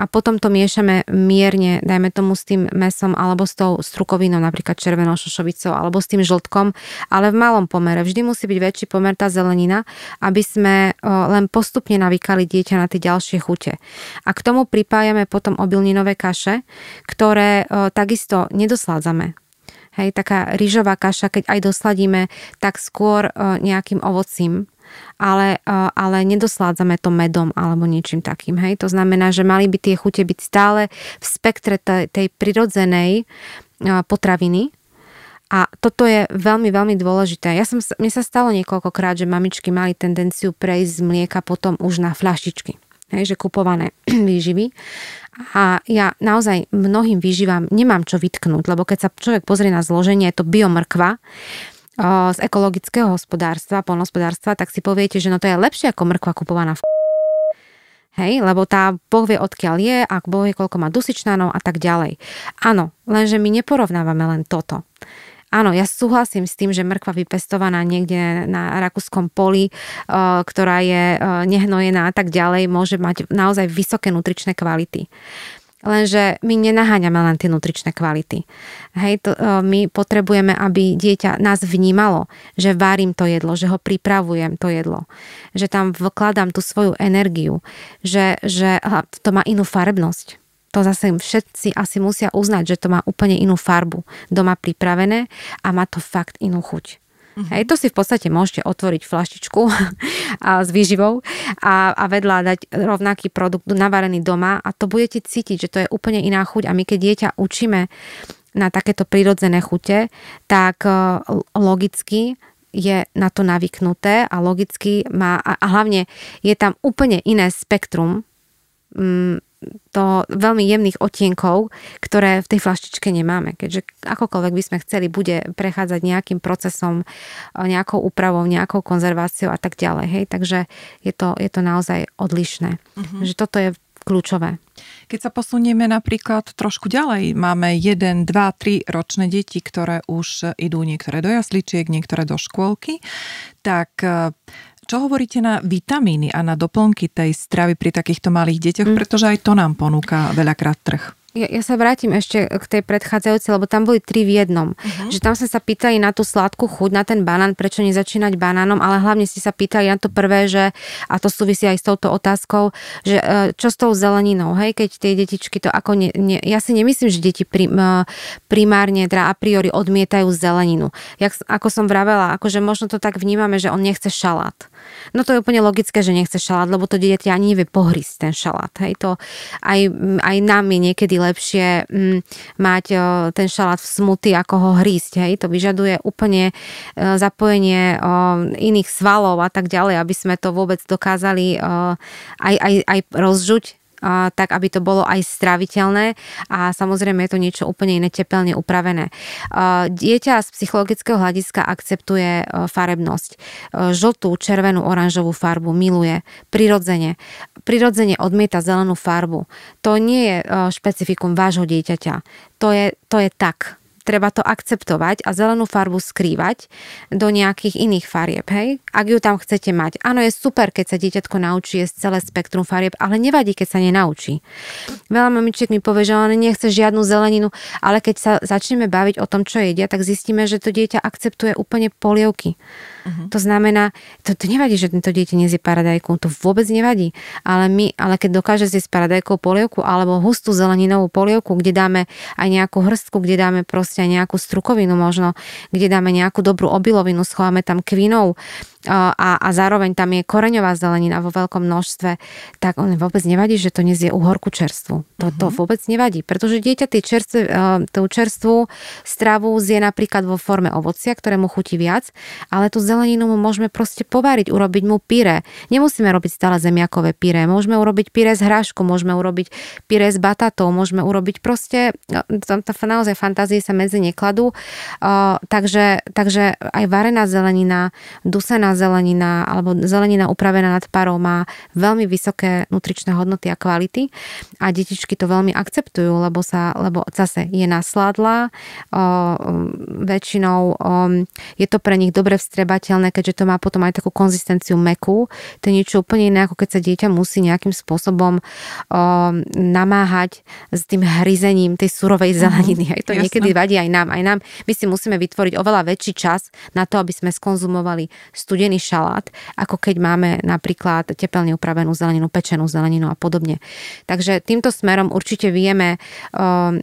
a potom to miešame mierne, dajme tomu s tým mesom alebo s tou strukovinou, napríklad červenou šošovicou alebo s tým žltkom, ale v malom pomere. Vždy musí byť väčší pomer tá zelenina, aby sme len postupne navykali dieťa na tie ďalšie chute. A k tomu pripájame potom obilninové kaše, ktoré takisto nedosládzame Hej, taká rýžová kaša, keď aj dosladíme, tak skôr nejakým ovocím, ale, ale nedosládzame to medom alebo niečím takým. Hej? To znamená, že mali by tie chute byť stále v spektre tej, tej prirodzenej potraviny, a toto je veľmi, veľmi dôležité. Ja som, mne sa stalo niekoľkokrát, že mamičky mali tendenciu prejsť z mlieka potom už na fľaštičky. Hej, že kupované výživy. A ja naozaj mnohým výživám nemám čo vytknúť, lebo keď sa človek pozrie na zloženie, je to biomrkva, z ekologického hospodárstva, polnospodárstva, tak si poviete, že no to je lepšie ako mrkva kupovaná v Hej, lebo tá Boh odkiaľ je, ak Boh koľko má dusičnanov a tak ďalej. Áno, lenže my neporovnávame len toto. Áno, ja súhlasím s tým, že mrkva vypestovaná niekde na rakúskom poli, ktorá je nehnojená a tak ďalej, môže mať naozaj vysoké nutričné kvality. Lenže my nenaháňame len tie nutričné kvality. Hej, to, e, my potrebujeme, aby dieťa nás vnímalo, že varím to jedlo, že ho pripravujem to jedlo, že tam vkladám tú svoju energiu, že, že to má inú farebnosť. To zase všetci asi musia uznať, že to má úplne inú farbu doma pripravené a má to fakt inú chuť. Uh-huh. Hej, to si v podstate môžete otvoriť flaštičku a s výživou a, a vedľa dať rovnaký produkt navarený doma a to budete cítiť, že to je úplne iná chuť a my keď dieťa učíme na takéto prírodzené chute, tak e, logicky je na to navyknuté a logicky má, a hlavne je tam úplne iné spektrum mm, to veľmi jemných odtienkov, ktoré v tej flaštičke nemáme. Keďže akokoľvek by sme chceli, bude prechádzať nejakým procesom, nejakou úpravou, nejakou konzerváciou a tak ďalej. Hej? Takže je to, je to naozaj odlišné. Uh-huh. Že toto je kľúčové. Keď sa posunieme napríklad trošku ďalej, máme 1, 2, 3 ročné deti, ktoré už idú niektoré do jasličiek, niektoré do škôlky, tak čo hovoríte na vitamíny a na doplnky tej stravy pri takýchto malých deťoch, mm. pretože aj to nám ponúka veľakrát trh ja, ja sa vrátim ešte k tej predchádzajúcej, lebo tam boli tri v jednom. Uh-huh. Že tam sme sa pýtali na tú sladkú chuť, na ten banán, prečo nezačínať banánom, ale hlavne ste sa pýtali na to prvé, že, a to súvisí aj s touto otázkou, že e, čo s tou zeleninou, hej, keď tie detičky to ako ne, ne, ja si nemyslím, že deti prim, e, primárne, teda a priori odmietajú zeleninu. Jak, ako som vravela, akože možno to tak vnímame, že on nechce šalát. No to je úplne logické, že nechce šalát, lebo to dieťa ani nevie pohrísť ten šalát. Hej, to aj, aj nám je niekedy lepšie mm, mať uh, ten šalát v smuty, ako ho hrísť. Hej? To vyžaduje úplne uh, zapojenie uh, iných svalov a tak ďalej, aby sme to vôbec dokázali uh, aj, aj, aj rozžuť tak aby to bolo aj straviteľné a samozrejme je to niečo úplne iné tepelne upravené. Dieťa z psychologického hľadiska akceptuje e, farebnosť. E, žltú, červenú, oranžovú farbu miluje prirodzene. Prirodzene odmieta zelenú farbu. To nie je e, špecifikum vášho dieťaťa. To je, to je tak treba to akceptovať a zelenú farbu skrývať do nejakých iných farieb, hej? Ak ju tam chcete mať. Áno, je super, keď sa dieťatko naučí jesť celé spektrum farieb, ale nevadí, keď sa nenaučí. Veľa mamičiek mi povie, že on nechce žiadnu zeleninu, ale keď sa začneme baviť o tom, čo jedia, tak zistíme, že to dieťa akceptuje úplne polievky. Uh-huh. To znamená, to, to nevadí, že tento dieťa nezie paradajku, to vôbec nevadí. Ale my, ale keď dokáže zjesť paradajkou polievku alebo hustú zeleninovú polievku, kde dáme aj nejakú hrstku, kde dáme proste aj nejakú strukovinu možno, kde dáme nejakú dobrú obilovinu, schováme tam kvinov, a, a zároveň tam je koreňová zelenina vo veľkom množstve, tak on vôbec nevadí, že to nezie uhorku čerstvu. To, to mhm. vôbec nevadí, pretože dieťa tie čerstve, tú čerstvú stravu zje napríklad vo forme ovocia, ktoré mu chutí viac, ale tú zeleninu mu môžeme proste povariť, urobiť mu pyré. Nemusíme robiť stále zemiakové pyré, môžeme urobiť pyré z hrášku, môžeme urobiť pyré z batatou, môžeme urobiť proste, tam naozaj fantázie sa medzi nekladú, takže, takže aj varená zelenina, dusená zelenina alebo zelenina upravená nad parou má veľmi vysoké nutričné hodnoty a kvality a detičky to veľmi akceptujú, lebo sa, lebo zase je nasládla, o, väčšinou o, je to pre nich dobre vstrebateľné, keďže to má potom aj takú konzistenciu meku. To je niečo úplne iné, ako keď sa dieťa musí nejakým spôsobom o, namáhať s tým hryzením tej surovej mhm, zeleniny. Aj to Jasne. niekedy vadí aj nám. Aj nám. My si musíme vytvoriť oveľa väčší čas na to, aby sme skonzumovali studený studený šalát, ako keď máme napríklad tepelne upravenú zeleninu, pečenú zeleninu a podobne. Takže týmto smerom určite vieme uh,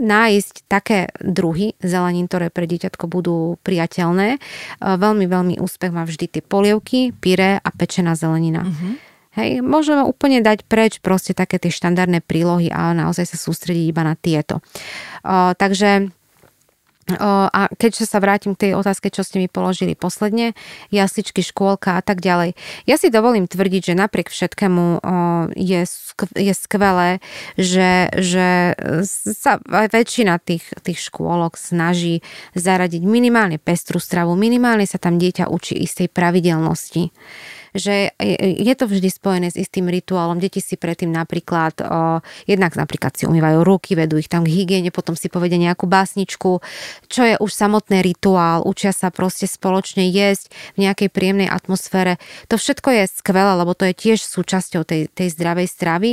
nájsť také druhy zelenín, ktoré pre dieťatko budú priateľné. Uh, veľmi, veľmi úspech má vždy tie polievky, pyré a pečená zelenina. Uh-huh. Hej, môžeme úplne dať preč proste také tie štandardné prílohy a naozaj sa sústrediť iba na tieto. Uh, takže a keďže sa vrátim k tej otázke, čo ste mi položili posledne, jasličky, škôlka a tak ďalej. Ja si dovolím tvrdiť, že napriek všetkému je, je skvelé, že, že sa väčšina tých, tých škôlok snaží zaradiť minimálne pestru stravu, minimálne sa tam dieťa učí istej pravidelnosti že je to vždy spojené s istým rituálom. Deti si predtým napríklad, o, jednak napríklad si umývajú ruky, vedú ich tam k hygiene, potom si povedia nejakú básničku, čo je už samotný rituál, učia sa proste spoločne jesť v nejakej príjemnej atmosfére. To všetko je skvelé, lebo to je tiež súčasťou tej, tej zdravej stravy.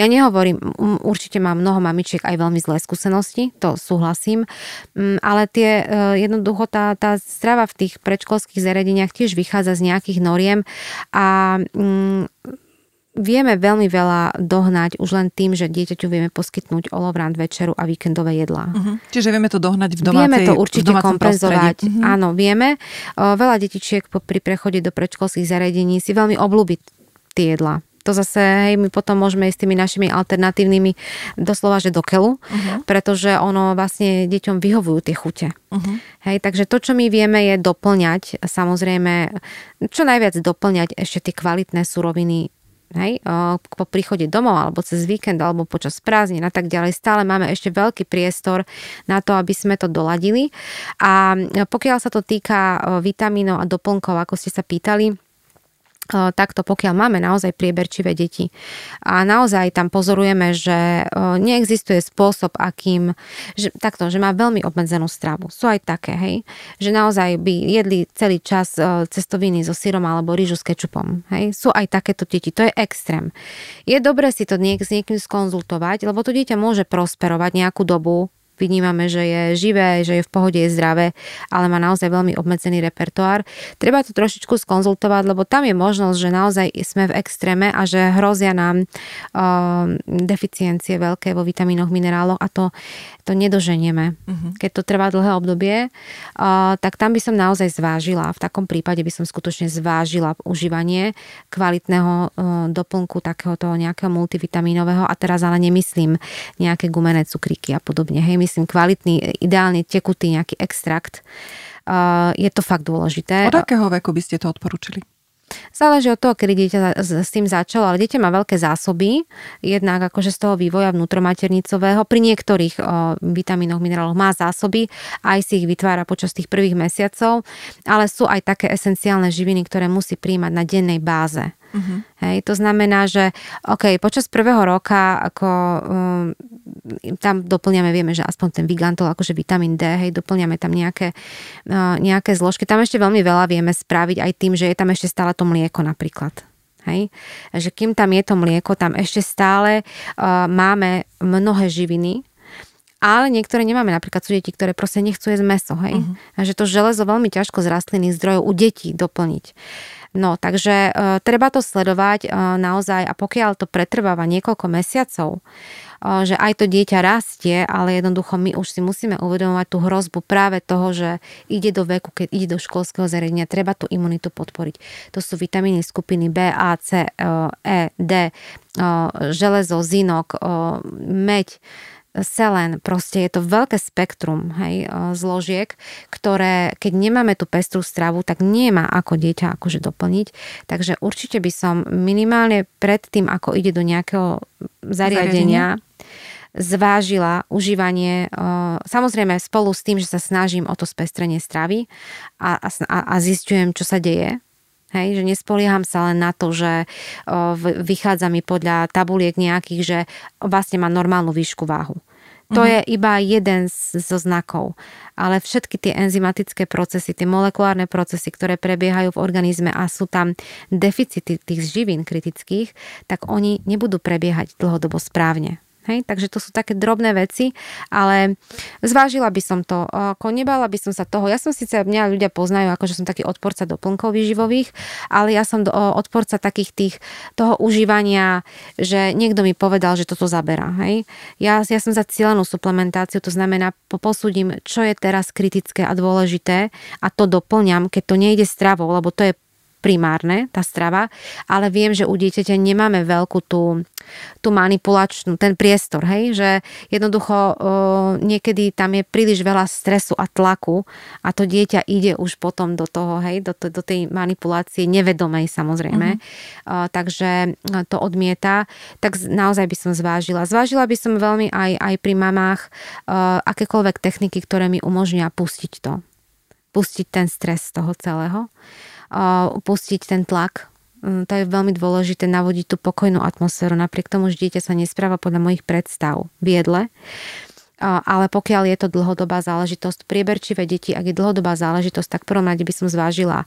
Ja nehovorím, určite mám mnoho mamičiek aj veľmi zlé skúsenosti, to súhlasím, ale tie e, jednoducho tá, tá strava v tých predškolských zariadeniach tiež vychádza z nejakých noriem a mm, vieme veľmi veľa dohnať už len tým, že dieťaťu vieme poskytnúť olovrant večeru a víkendové jedlá. Uh-huh. Čiže vieme to dohnať v domácej Vieme to určite kompenzovať. Uh-huh. Áno, vieme. Veľa detičiek pri prechode do predškolských zariadení si veľmi oblúbi tie jedlá to zase, hej, my potom môžeme ísť tými našimi alternatívnymi doslova, že do keľu, uh-huh. pretože ono vlastne deťom vyhovujú tie chute. Uh-huh. Hej, takže to, čo my vieme, je doplňať, samozrejme, čo najviac doplňať ešte tie kvalitné suroviny hej, po príchode domov alebo cez víkend alebo počas prázdnin a tak ďalej, stále máme ešte veľký priestor na to, aby sme to doladili. A pokiaľ sa to týka vitamínov a doplnkov, ako ste sa pýtali, takto, pokiaľ máme naozaj prieberčivé deti. A naozaj tam pozorujeme, že neexistuje spôsob, akým, že, takto, že má veľmi obmedzenú stravu. Sú aj také, hej, že naozaj by jedli celý čas cestoviny so syrom alebo rýžu s kečupom. Hej. Sú aj takéto deti, to je extrém. Je dobré si to niek- s niekým skonzultovať, lebo to dieťa môže prosperovať nejakú dobu vnímame, že je živé, že je v pohode, je zdravé, ale má naozaj veľmi obmedzený repertoár. Treba to trošičku skonzultovať, lebo tam je možnosť, že naozaj sme v extréme a že hrozia nám uh, deficiencie veľké vo vitamínoch, mineráloch a to, to nedoženieme. Uh-huh. Keď to trvá dlhé obdobie, uh, tak tam by som naozaj zvážila, v takom prípade by som skutočne zvážila užívanie kvalitného uh, doplnku takéhoto nejakého multivitamínového a teraz ale nemyslím nejaké gumené cukríky a podobne. Hej, myslím kvalitný, ideálne tekutý nejaký extrakt. Je to fakt dôležité. Od akého veku by ste to odporúčili? Záleží od toho, kedy dieťa s tým začalo, ale dieťa má veľké zásoby, jednak akože z toho vývoja vnútromaternicového. Pri niektorých o, vitamínoch, mineráloch má zásoby, aj si ich vytvára počas tých prvých mesiacov, ale sú aj také esenciálne živiny, ktoré musí príjmať na dennej báze. Uh-huh. Hej, to znamená, že OK, počas prvého roka ako um, tam doplňame, vieme, že aspoň ten vigantol, akože vitamín D, hej, doplňame tam nejaké, uh, nejaké zložky. Tam ešte veľmi veľa vieme spraviť aj tým, že je tam ešte stále to mlieko napríklad. Hej? Že kým tam je to mlieko, tam ešte stále uh, máme mnohé živiny, ale niektoré nemáme. Napríklad sú deti, ktoré proste nechcú jesť meso. Hej? Uh-huh. A že to železo veľmi ťažko z rastlinných zdrojov u detí doplniť. No, takže e, treba to sledovať e, naozaj a pokiaľ to pretrváva niekoľko mesiacov, e, že aj to dieťa rastie, ale jednoducho my už si musíme uvedomovať tú hrozbu práve toho, že ide do veku, keď ide do školského zariadenia, treba tú imunitu podporiť. To sú vitamíny skupiny B, A, C, E, D, železo, zinok, meď, selen, proste je to veľké spektrum hej, zložiek, ktoré keď nemáme tú pestrú stravu, tak nemá ako dieťa akože doplniť. Takže určite by som minimálne pred tým, ako ide do nejakého zariadenia, zvážila užívanie, samozrejme spolu s tým, že sa snažím o to spestrenie stravy a, a, a zistujem, čo sa deje, Hej, že nespolieham sa len na to, že vychádza mi podľa tabuliek nejakých, že vlastne má normálnu výšku váhu. To uh-huh. je iba jeden z, zo znakov. Ale všetky tie enzymatické procesy, tie molekulárne procesy, ktoré prebiehajú v organizme a sú tam deficity tých živín kritických, tak oni nebudú prebiehať dlhodobo správne. Hej, takže to sú také drobné veci, ale zvážila by som to. Ako nebala by som sa toho. Ja som síce, mňa ľudia poznajú, ako že som taký odporca doplnkov výživových, ale ja som odporca takých tých, toho užívania, že niekto mi povedal, že toto zaberá. Hej. Ja, ja som za cieľenú suplementáciu, to znamená, posúdim, čo je teraz kritické a dôležité a to doplňam, keď to nejde stravou, lebo to je primárne, tá strava, ale viem, že u dieťaťa nemáme veľkú tú, tú manipulačnú, ten priestor, hej, že jednoducho o, niekedy tam je príliš veľa stresu a tlaku a to dieťa ide už potom do toho, hej, do, do tej manipulácie nevedomej samozrejme, mm-hmm. o, takže to odmieta, tak naozaj by som zvážila. Zvážila by som veľmi aj, aj pri mamách o, akékoľvek techniky, ktoré mi umožnia pustiť to. Pustiť ten stres z toho celého pustiť ten tlak. Mm, to je veľmi dôležité navodiť tú pokojnú atmosféru, napriek tomu, že dieťa sa nespráva podľa mojich predstav v jedle. Ale pokiaľ je to dlhodobá záležitosť, prieberčivé deti, ak je dlhodobá záležitosť, tak prvom rade by som zvážila,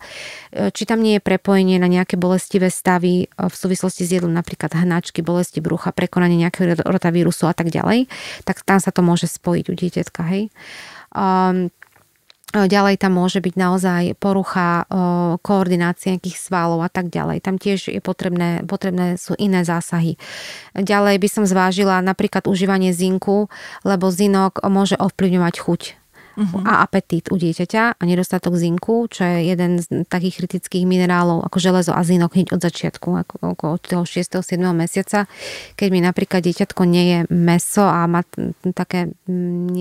e, či tam nie je prepojenie na nejaké bolestivé stavy e, v súvislosti s jedlom, napríklad hnačky, bolesti brucha, prekonanie nejakého rotavírusu a tak ďalej, tak tam sa to môže spojiť u dieťatka, hej. Um, Ďalej tam môže byť naozaj porucha koordinácie nejakých svalov a tak ďalej. Tam tiež je potrebné, potrebné sú iné zásahy. Ďalej by som zvážila napríklad užívanie zinku, lebo zinok môže ovplyvňovať chuť uh-huh. a apetít u dieťaťa a nedostatok zinku, čo je jeden z takých kritických minerálov ako železo a zinok hneď od začiatku, ako, ako od toho 6. 7. mesiaca. Keď mi napríklad dieťatko nie je meso a má také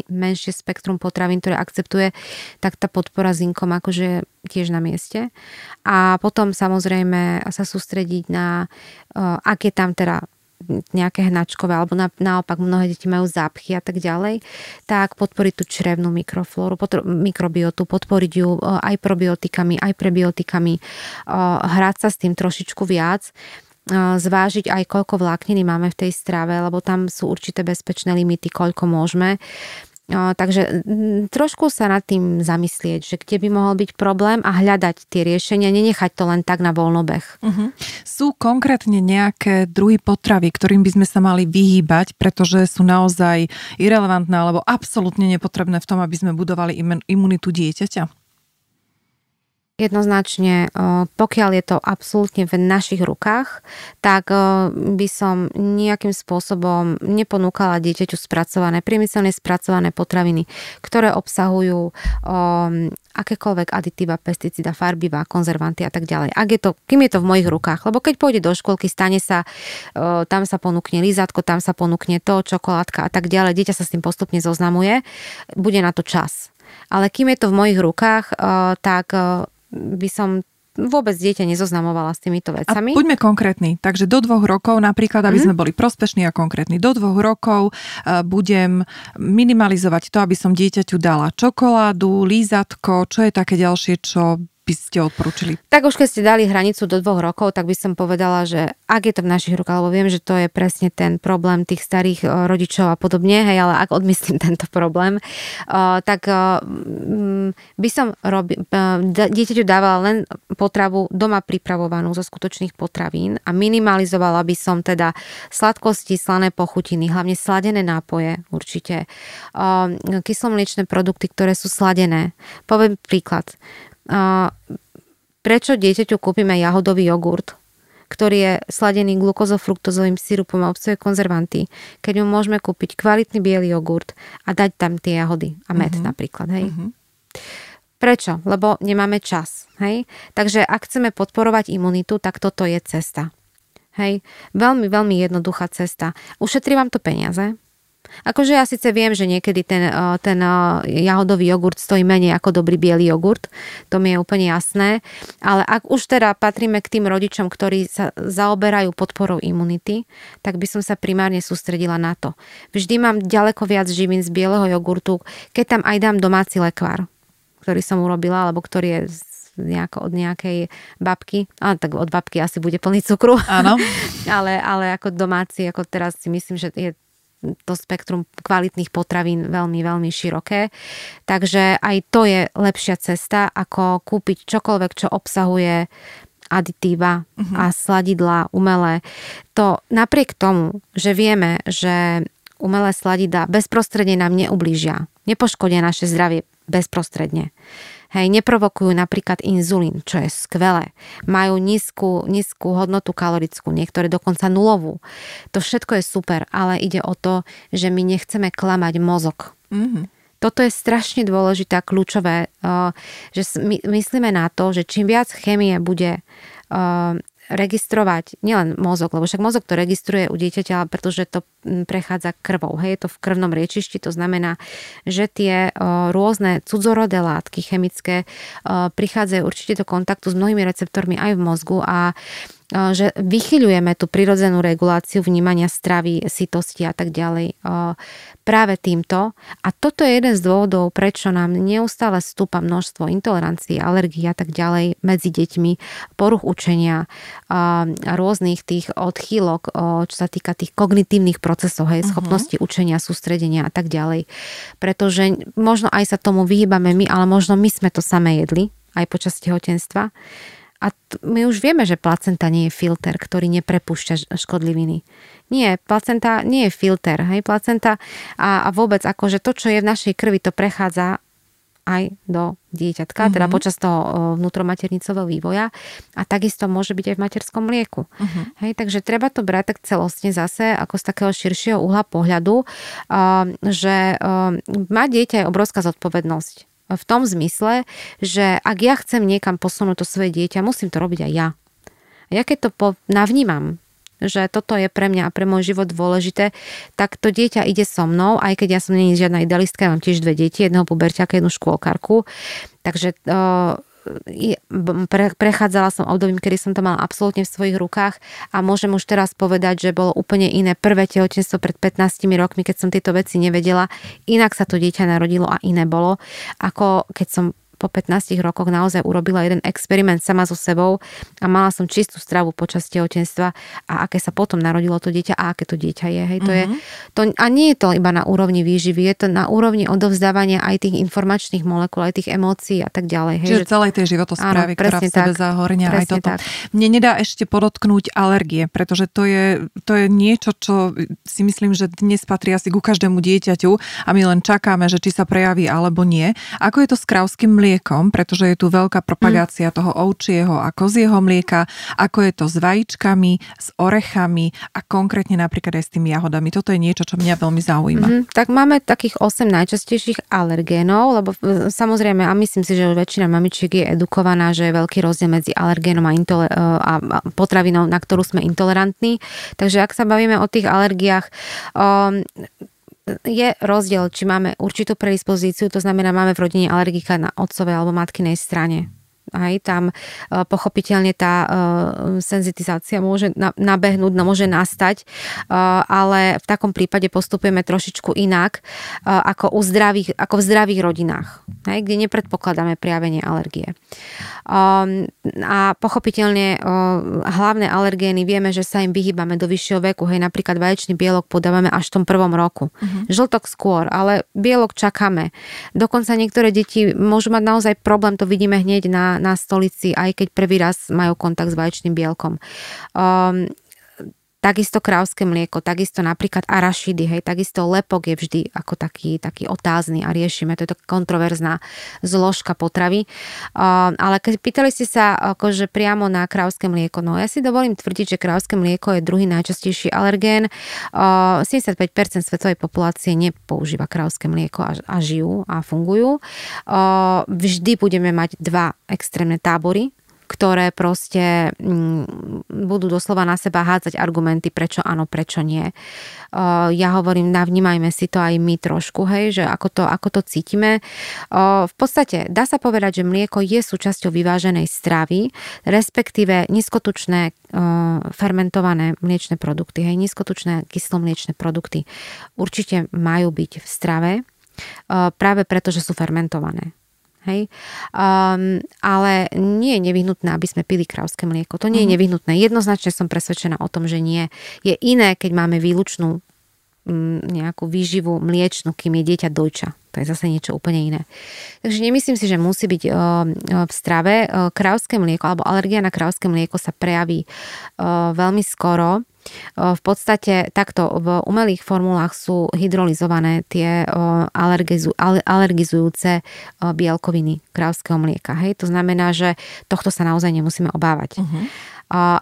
menšie spektrum potravín, ktoré akceptuje, tak tá podpora zinkom akože tiež na mieste. A potom samozrejme sa sústrediť na, ak je tam teda nejaké hnačkové, alebo na, naopak mnohé deti majú zápchy a tak ďalej, tak podporiť tú črevnú mikroflóru, potr- mikrobiotu, podporiť ju e, aj probiotikami, aj prebiotikami, e, hrať sa s tým trošičku viac, e, zvážiť aj koľko vlákniny máme v tej strave, lebo tam sú určité bezpečné limity, koľko môžeme takže trošku sa nad tým zamyslieť, že kde by mohol byť problém a hľadať tie riešenia, nenechať to len tak na voľnobeh. Uh-huh. Sú konkrétne nejaké druhy potravy, ktorým by sme sa mali vyhýbať, pretože sú naozaj irrelevantné alebo absolútne nepotrebné v tom, aby sme budovali imunitu dieťaťa? Jednoznačne, pokiaľ je to absolútne v našich rukách, tak by som nejakým spôsobom neponúkala dieťaťu spracované, priemyselne spracované potraviny, ktoré obsahujú akékoľvek aditíva, pesticida, farbiva, konzervanty a tak ďalej. Ak je to, kým je to v mojich rukách, lebo keď pôjde do školky, stane sa, tam sa ponúkne lízatko, tam sa ponúkne to, čokoládka a tak ďalej, dieťa sa s tým postupne zoznamuje, bude na to čas. Ale kým je to v mojich rukách, tak by som vôbec dieťa nezoznamovala s týmito vecami. A buďme konkrétni. Takže do dvoch rokov, napríklad, aby mm-hmm. sme boli prospešní a konkrétni, do dvoch rokov uh, budem minimalizovať to, aby som dieťaťu dala čokoládu, lízatko, čo je také ďalšie, čo by ste odporúčili? Tak už keď ste dali hranicu do dvoch rokov, tak by som povedala, že ak je to v našich rukách, lebo viem, že to je presne ten problém tých starých e, rodičov a podobne, hej, ale ak odmyslím tento problém, uh, tak uh, by som robi, dieťaťu dávala len potravu doma pripravovanú zo skutočných potravín a minimalizovala by som teda sladkosti, slané pochutiny, hlavne sladené nápoje určite, kyslomliečné produkty, ktoré sú sladené. Poviem príklad prečo dieťaťu kúpime jahodový jogurt, ktorý je sladený glukozofruktozovým sirupom a obsahuje konzervanty, keď mu môžeme kúpiť kvalitný biely jogurt a dať tam tie jahody a med uh-huh. napríklad, hej. Uh-huh. Prečo? Lebo nemáme čas, hej. Takže ak chceme podporovať imunitu, tak toto je cesta. Hej, veľmi, veľmi jednoduchá cesta. Ušetrí vám to peniaze, Akože ja síce viem, že niekedy ten, eh, ten eh, jahodový jogurt stojí menej ako dobrý biely jogurt, to mi je úplne jasné, ale ak už teda patríme k tým rodičom, ktorí sa zaoberajú podporou imunity, tak by som sa primárne sústredila na to. Vždy mám ďaleko viac živín z bieleho jogurtu, keď tam aj dám domáci lekvár, ktorý som urobila, alebo ktorý je nejako od nejakej babky, ale tak od babky asi bude plný cukru. Áno. ale, ale ako domáci, ako teraz si myslím, že je to spektrum kvalitných potravín veľmi, veľmi široké. Takže aj to je lepšia cesta, ako kúpiť čokoľvek, čo obsahuje aditíva uh-huh. a sladidlá umelé. To napriek tomu, že vieme, že umelé sladidlá bezprostredne nám neublížia, nepoškodia naše zdravie bezprostredne. Hej, neprovokujú napríklad inzulín, čo je skvelé. Majú nízku, nízku hodnotu kalorickú, niektoré dokonca nulovú. To všetko je super, ale ide o to, že my nechceme klamať mozog. Mm-hmm. Toto je strašne dôležité a kľúčové, že myslíme na to, že čím viac chemie bude registrovať nielen mozog, lebo však mozog to registruje u dieťaťa, pretože to prechádza krvou. Hej, je to v krvnom riečišti, to znamená, že tie rôzne cudzorodé látky chemické prichádzajú určite do kontaktu s mnohými receptormi aj v mozgu a že vychyľujeme tú prirodzenú reguláciu vnímania stravy, sytosti a tak ďalej práve týmto. A toto je jeden z dôvodov, prečo nám neustále stúpa množstvo intolerancií, alergií a tak ďalej medzi deťmi, poruch učenia, rôznych tých odchýlok, čo sa týka tých kognitívnych procesov, hej, mhm. schopnosti uh-huh. učenia, sústredenia a tak ďalej. Pretože možno aj sa tomu vyhýbame my, ale možno my sme to samé jedli aj počas tehotenstva a t- my už vieme, že placenta nie je filter, ktorý neprepúšťa škodliviny. Nie, placenta nie je filter, hej, placenta a, a vôbec akože to, čo je v našej krvi, to prechádza aj do dieťatka, uh-huh. teda počas toho vnútromaternicového vývoja a takisto môže byť aj v materskom mlieku. Uh-huh. Hej, takže treba to brať tak celostne zase ako z takého širšieho uhla pohľadu, že má dieťa je obrovská zodpovednosť v tom zmysle, že ak ja chcem niekam posunúť to svoje dieťa, musím to robiť aj ja. A ja keď to po, navnímam, že toto je pre mňa a pre môj život dôležité, tak to dieťa ide so mnou, aj keď ja som není žiadna idealistka, ja mám tiež dve deti, jedného puberťaka, jednu škôlkarku, takže uh, prechádzala som obdobím, kedy som to mala absolútne v svojich rukách a môžem už teraz povedať, že bolo úplne iné prvé tehotenstvo pred 15 rokmi, keď som tieto veci nevedela. Inak sa to dieťa narodilo a iné bolo, ako keď som po 15 rokoch naozaj urobila jeden experiment sama so sebou a mala som čistú stravu počas tehotenstva a aké sa potom narodilo to dieťa a aké to dieťa je. Hej, to mm-hmm. je mhm. to, a nie je to iba na úrovni výživy, je to na úrovni odovzdávania aj tých informačných molekúl, aj tých emócií a tak ďalej. Hej, Čiže že... celej tej životosprávy, Áno, ktorá v sebe tak, zahorňa aj toto. Tak. Mne nedá ešte podotknúť alergie, pretože to je, to je niečo, čo si myslím, že dnes patrí asi ku každému dieťaťu a my len čakáme, že či sa prejaví alebo nie. Ako je to s krávským mliekom, pretože je tu veľká propagácia mm. toho ovčieho a kozieho mlieka, ako je to s vajíčkami, s orechami a konkrétne napríklad aj s tými jahodami. Toto je niečo, čo mňa veľmi zaujíma. Mm-hmm. Tak máme takých 8 najčastejších alergénov, lebo e, samozrejme, a myslím si, že väčšina mamičiek je edukovaná, že je veľký rozdiel medzi alergénom a, intole- e, a potravinou, na ktorú sme intolerantní. Takže ak sa bavíme o tých alergiách, um, je rozdiel, či máme určitú predispozíciu, to znamená, máme v rodine alergika na otcovej alebo matkinej strane Hej, tam e, pochopiteľne tá e, senzitizácia môže nabehnúť, no, môže nastať, e, ale v takom prípade postupujeme trošičku inak ako, u zdravých, ako v zdravých rodinách, hej, kde nepredpokladáme prijavenie alergie. A pochopiteľne hlavné alergény vieme, že sa im vyhýbame do vyššieho veku, hej, napríklad vaječný bielok podávame až v tom prvom roku. Uh-huh. Žltok skôr, ale bielok čakáme. Dokonca niektoré deti môžu mať naozaj problém, to vidíme hneď na na, stolici, aj keď prvý raz majú kontakt s vaječným bielkom. Um, Takisto krávské mlieko, takisto napríklad arašidy, hej, takisto lepok je vždy ako taký, taký otázny a riešime, to je to kontroverzná zložka potravy. Ale keď pýtali ste sa akože priamo na krávské mlieko, no ja si dovolím tvrdiť, že krávské mlieko je druhý najčastejší alergén. Uh, 75% svetovej populácie nepoužíva krávské mlieko a, žijú a fungujú. Vždy budeme mať dva extrémne tábory ktoré proste mm, budú doslova na seba hádzať argumenty, prečo áno, prečo nie. Ja hovorím, navnímajme si to aj my trošku, hej, že ako to, ako to cítime. V podstate dá sa povedať, že mlieko je súčasťou vyváženej stravy, respektíve nízkotučné fermentované mliečne produkty, hej, nízkotučné kyslomliečne produkty určite majú byť v strave, práve preto, že sú fermentované. Hej? Um, ale nie je nevyhnutné, aby sme pili krávské mlieko. To nie je mhm. nevyhnutné. Jednoznačne som presvedčená o tom, že nie. Je iné, keď máme výlučnú um, nejakú výživu mliečnú, kým je dieťa dojča. To je zase niečo úplne iné. Takže nemyslím si, že musí byť uh, v strave. Uh, krávské mlieko alebo alergia na krávské mlieko sa prejaví uh, veľmi skoro v podstate takto v umelých formulách sú hydrolizované tie alergizujúce bielkoviny krávskeho mlieka. Hej? To znamená, že tohto sa naozaj nemusíme obávať. Uh-huh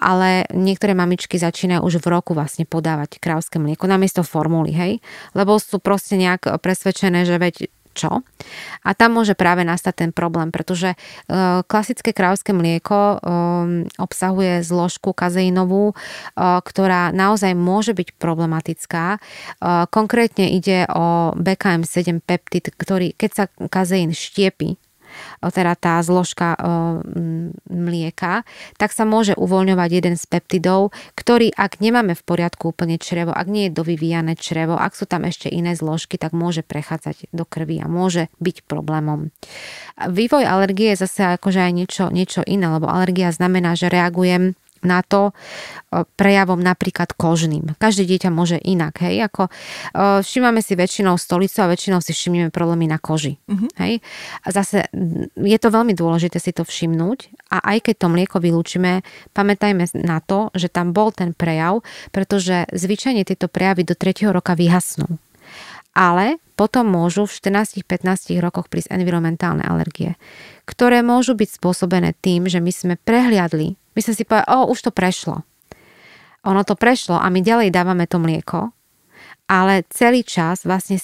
ale niektoré mamičky začínajú už v roku vlastne podávať krávské mlieko namiesto formuly, hej? Lebo sú proste nejak presvedčené, že veď čo. A tam môže práve nastať ten problém, pretože e, klasické krávské mlieko e, obsahuje zložku kazeinovú, e, ktorá naozaj môže byť problematická. Konkrétne ide o BKM7 peptid, ktorý keď sa kazeín štiepi teda tá zložka mlieka, tak sa môže uvoľňovať jeden z peptidov, ktorý ak nemáme v poriadku úplne črevo, ak nie je dovyvíjane črevo, ak sú tam ešte iné zložky, tak môže prechádzať do krvi a môže byť problémom. Vývoj alergie je zase akože aj niečo, niečo iné, lebo alergia znamená, že reagujem na to prejavom napríklad kožným. Každé dieťa môže inak, hej, ako všímame si väčšinou stolicu a väčšinou si všimneme problémy na koži, mm-hmm. hej. A zase je to veľmi dôležité si to všimnúť a aj keď to mlieko vylúčime, pamätajme na to, že tam bol ten prejav, pretože zvyčajne tieto prejavy do 3. roka vyhasnú. Ale potom môžu v 14-15 rokoch prísť environmentálne alergie, ktoré môžu byť spôsobené tým, že my sme prehliadli my sme si povedali, o, už to prešlo. Ono to prešlo a my ďalej dávame to mlieko, ale celý čas vlastne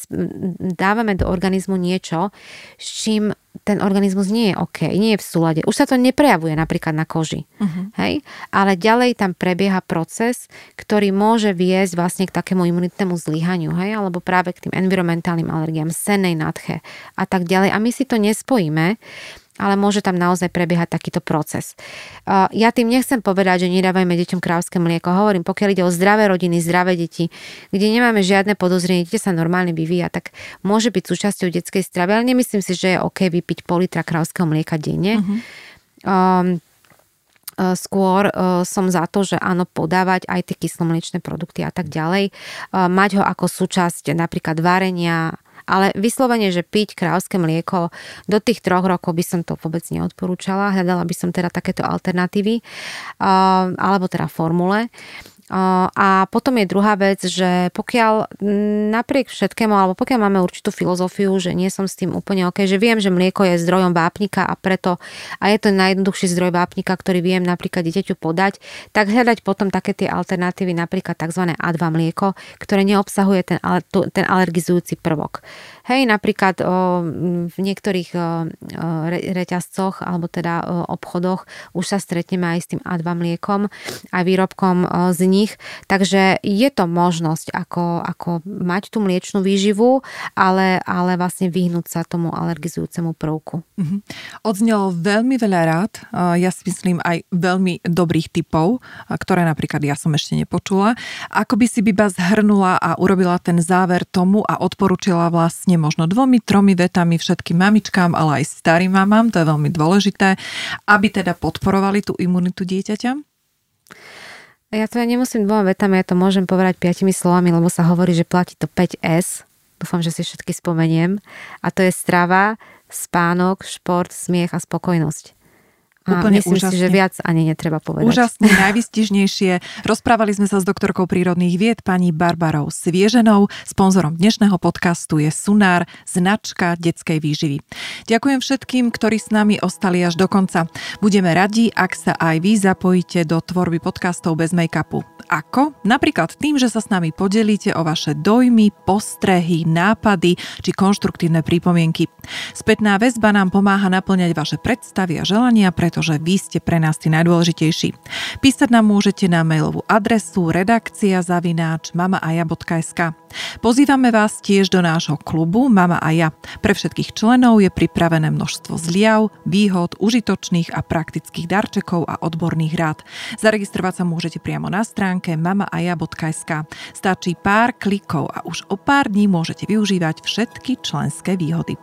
dávame do organizmu niečo, s čím ten organizmus nie je OK, nie je v súlade. Už sa to neprejavuje napríklad na koži. Uh-huh. Hej? Ale ďalej tam prebieha proces, ktorý môže viesť vlastne k takému imunitnému zlyhaniu, hej? alebo práve k tým environmentálnym alergiám, sennej nadche a tak ďalej. A my si to nespojíme ale môže tam naozaj prebiehať takýto proces. Ja tým nechcem povedať, že nedávajme deťom krávské mlieko. Hovorím, pokiaľ ide o zdravé rodiny, zdravé deti, kde nemáme žiadne podozrenie, dieťa sa normálne vyvíja, tak môže byť súčasťou detskej stravy, ale nemyslím si, že je OK vypiť pol litra krávského mlieka denne. Uh-huh. Um, skôr som za to, že áno, podávať aj tie kyslomliečné produkty a tak ďalej. Mať ho ako súčasť napríklad varenia, ale vyslovene, že piť krávské mlieko do tých troch rokov by som to vôbec neodporúčala. Hľadala by som teda takéto alternatívy alebo teda formule. A potom je druhá vec, že pokiaľ napriek všetkému, alebo pokiaľ máme určitú filozofiu, že nie som s tým úplne OK, že viem, že mlieko je zdrojom vápnika a preto a je to najjednoduchší zdroj vápnika, ktorý viem napríklad dieťaťu podať, tak hľadať potom také tie alternatívy, napríklad tzv. A2 mlieko, ktoré neobsahuje ten, ten alergizujúci prvok. Hej, napríklad o, v niektorých o, re, reťazcoch alebo teda o, obchodoch už sa stretneme aj s tým A2 mliekom a výrobkom o, z nich, takže je to možnosť, ako, ako mať tú mliečnú výživu, ale, ale vlastne vyhnúť sa tomu alergizujúcemu prvku. Mm-hmm. Veľmi veľa rád, ja si myslím aj veľmi dobrých typov, ktoré napríklad ja som ešte nepočula. Ako by si Biba zhrnula a urobila ten záver tomu a odporúčila vlastne možno dvomi, tromi vetami všetkým mamičkám, ale aj starým mamám, to je veľmi dôležité, aby teda podporovali tú imunitu dieťaťa? Ja to ja nemusím dvoma vetami, ja to môžem povedať piatimi slovami, lebo sa hovorí, že platí to 5S. Dúfam, že si všetky spomeniem. A to je strava, spánok, šport, smiech a spokojnosť. Úplne myslím úžasne. si, že viac ani netreba povedať. Úžasne, najvystižnejšie. Rozprávali sme sa s doktorkou prírodných vied pani Barbarou Svieženou. Sponzorom dnešného podcastu je Sunár, značka detskej výživy. Ďakujem všetkým, ktorí s nami ostali až do konca. Budeme radi, ak sa aj vy zapojíte do tvorby podcastov bez make-upu. Ako? Napríklad tým, že sa s nami podelíte o vaše dojmy, postrehy, nápady či konštruktívne prípomienky. Spätná väzba nám pomáha naplňať vaše predstavy a želania, pretože vy ste pre nás tí najdôležitejší. Písať nám môžete na mailovú adresu redakcia zavináč mamaaja.sk. Pozývame vás tiež do nášho klubu Mama a ja. Pre všetkých členov je pripravené množstvo zliav, výhod, užitočných a praktických darčekov a odborných rád. Zaregistrovať sa môžete priamo na stránke mamaaja.sk. Stačí pár klikov a už o pár dní môžete využívať všetky členské výhody.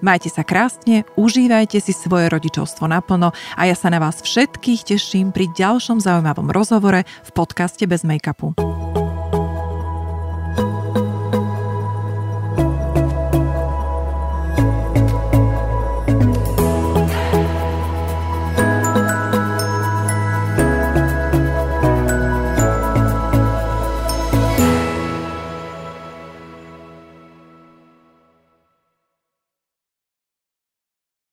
Majte sa krásne, užívajte si svoje rodičovstvo naplno a ja sa na vás všetkých teším pri ďalšom zaujímavom rozhovore v podcaste Bez make-upu.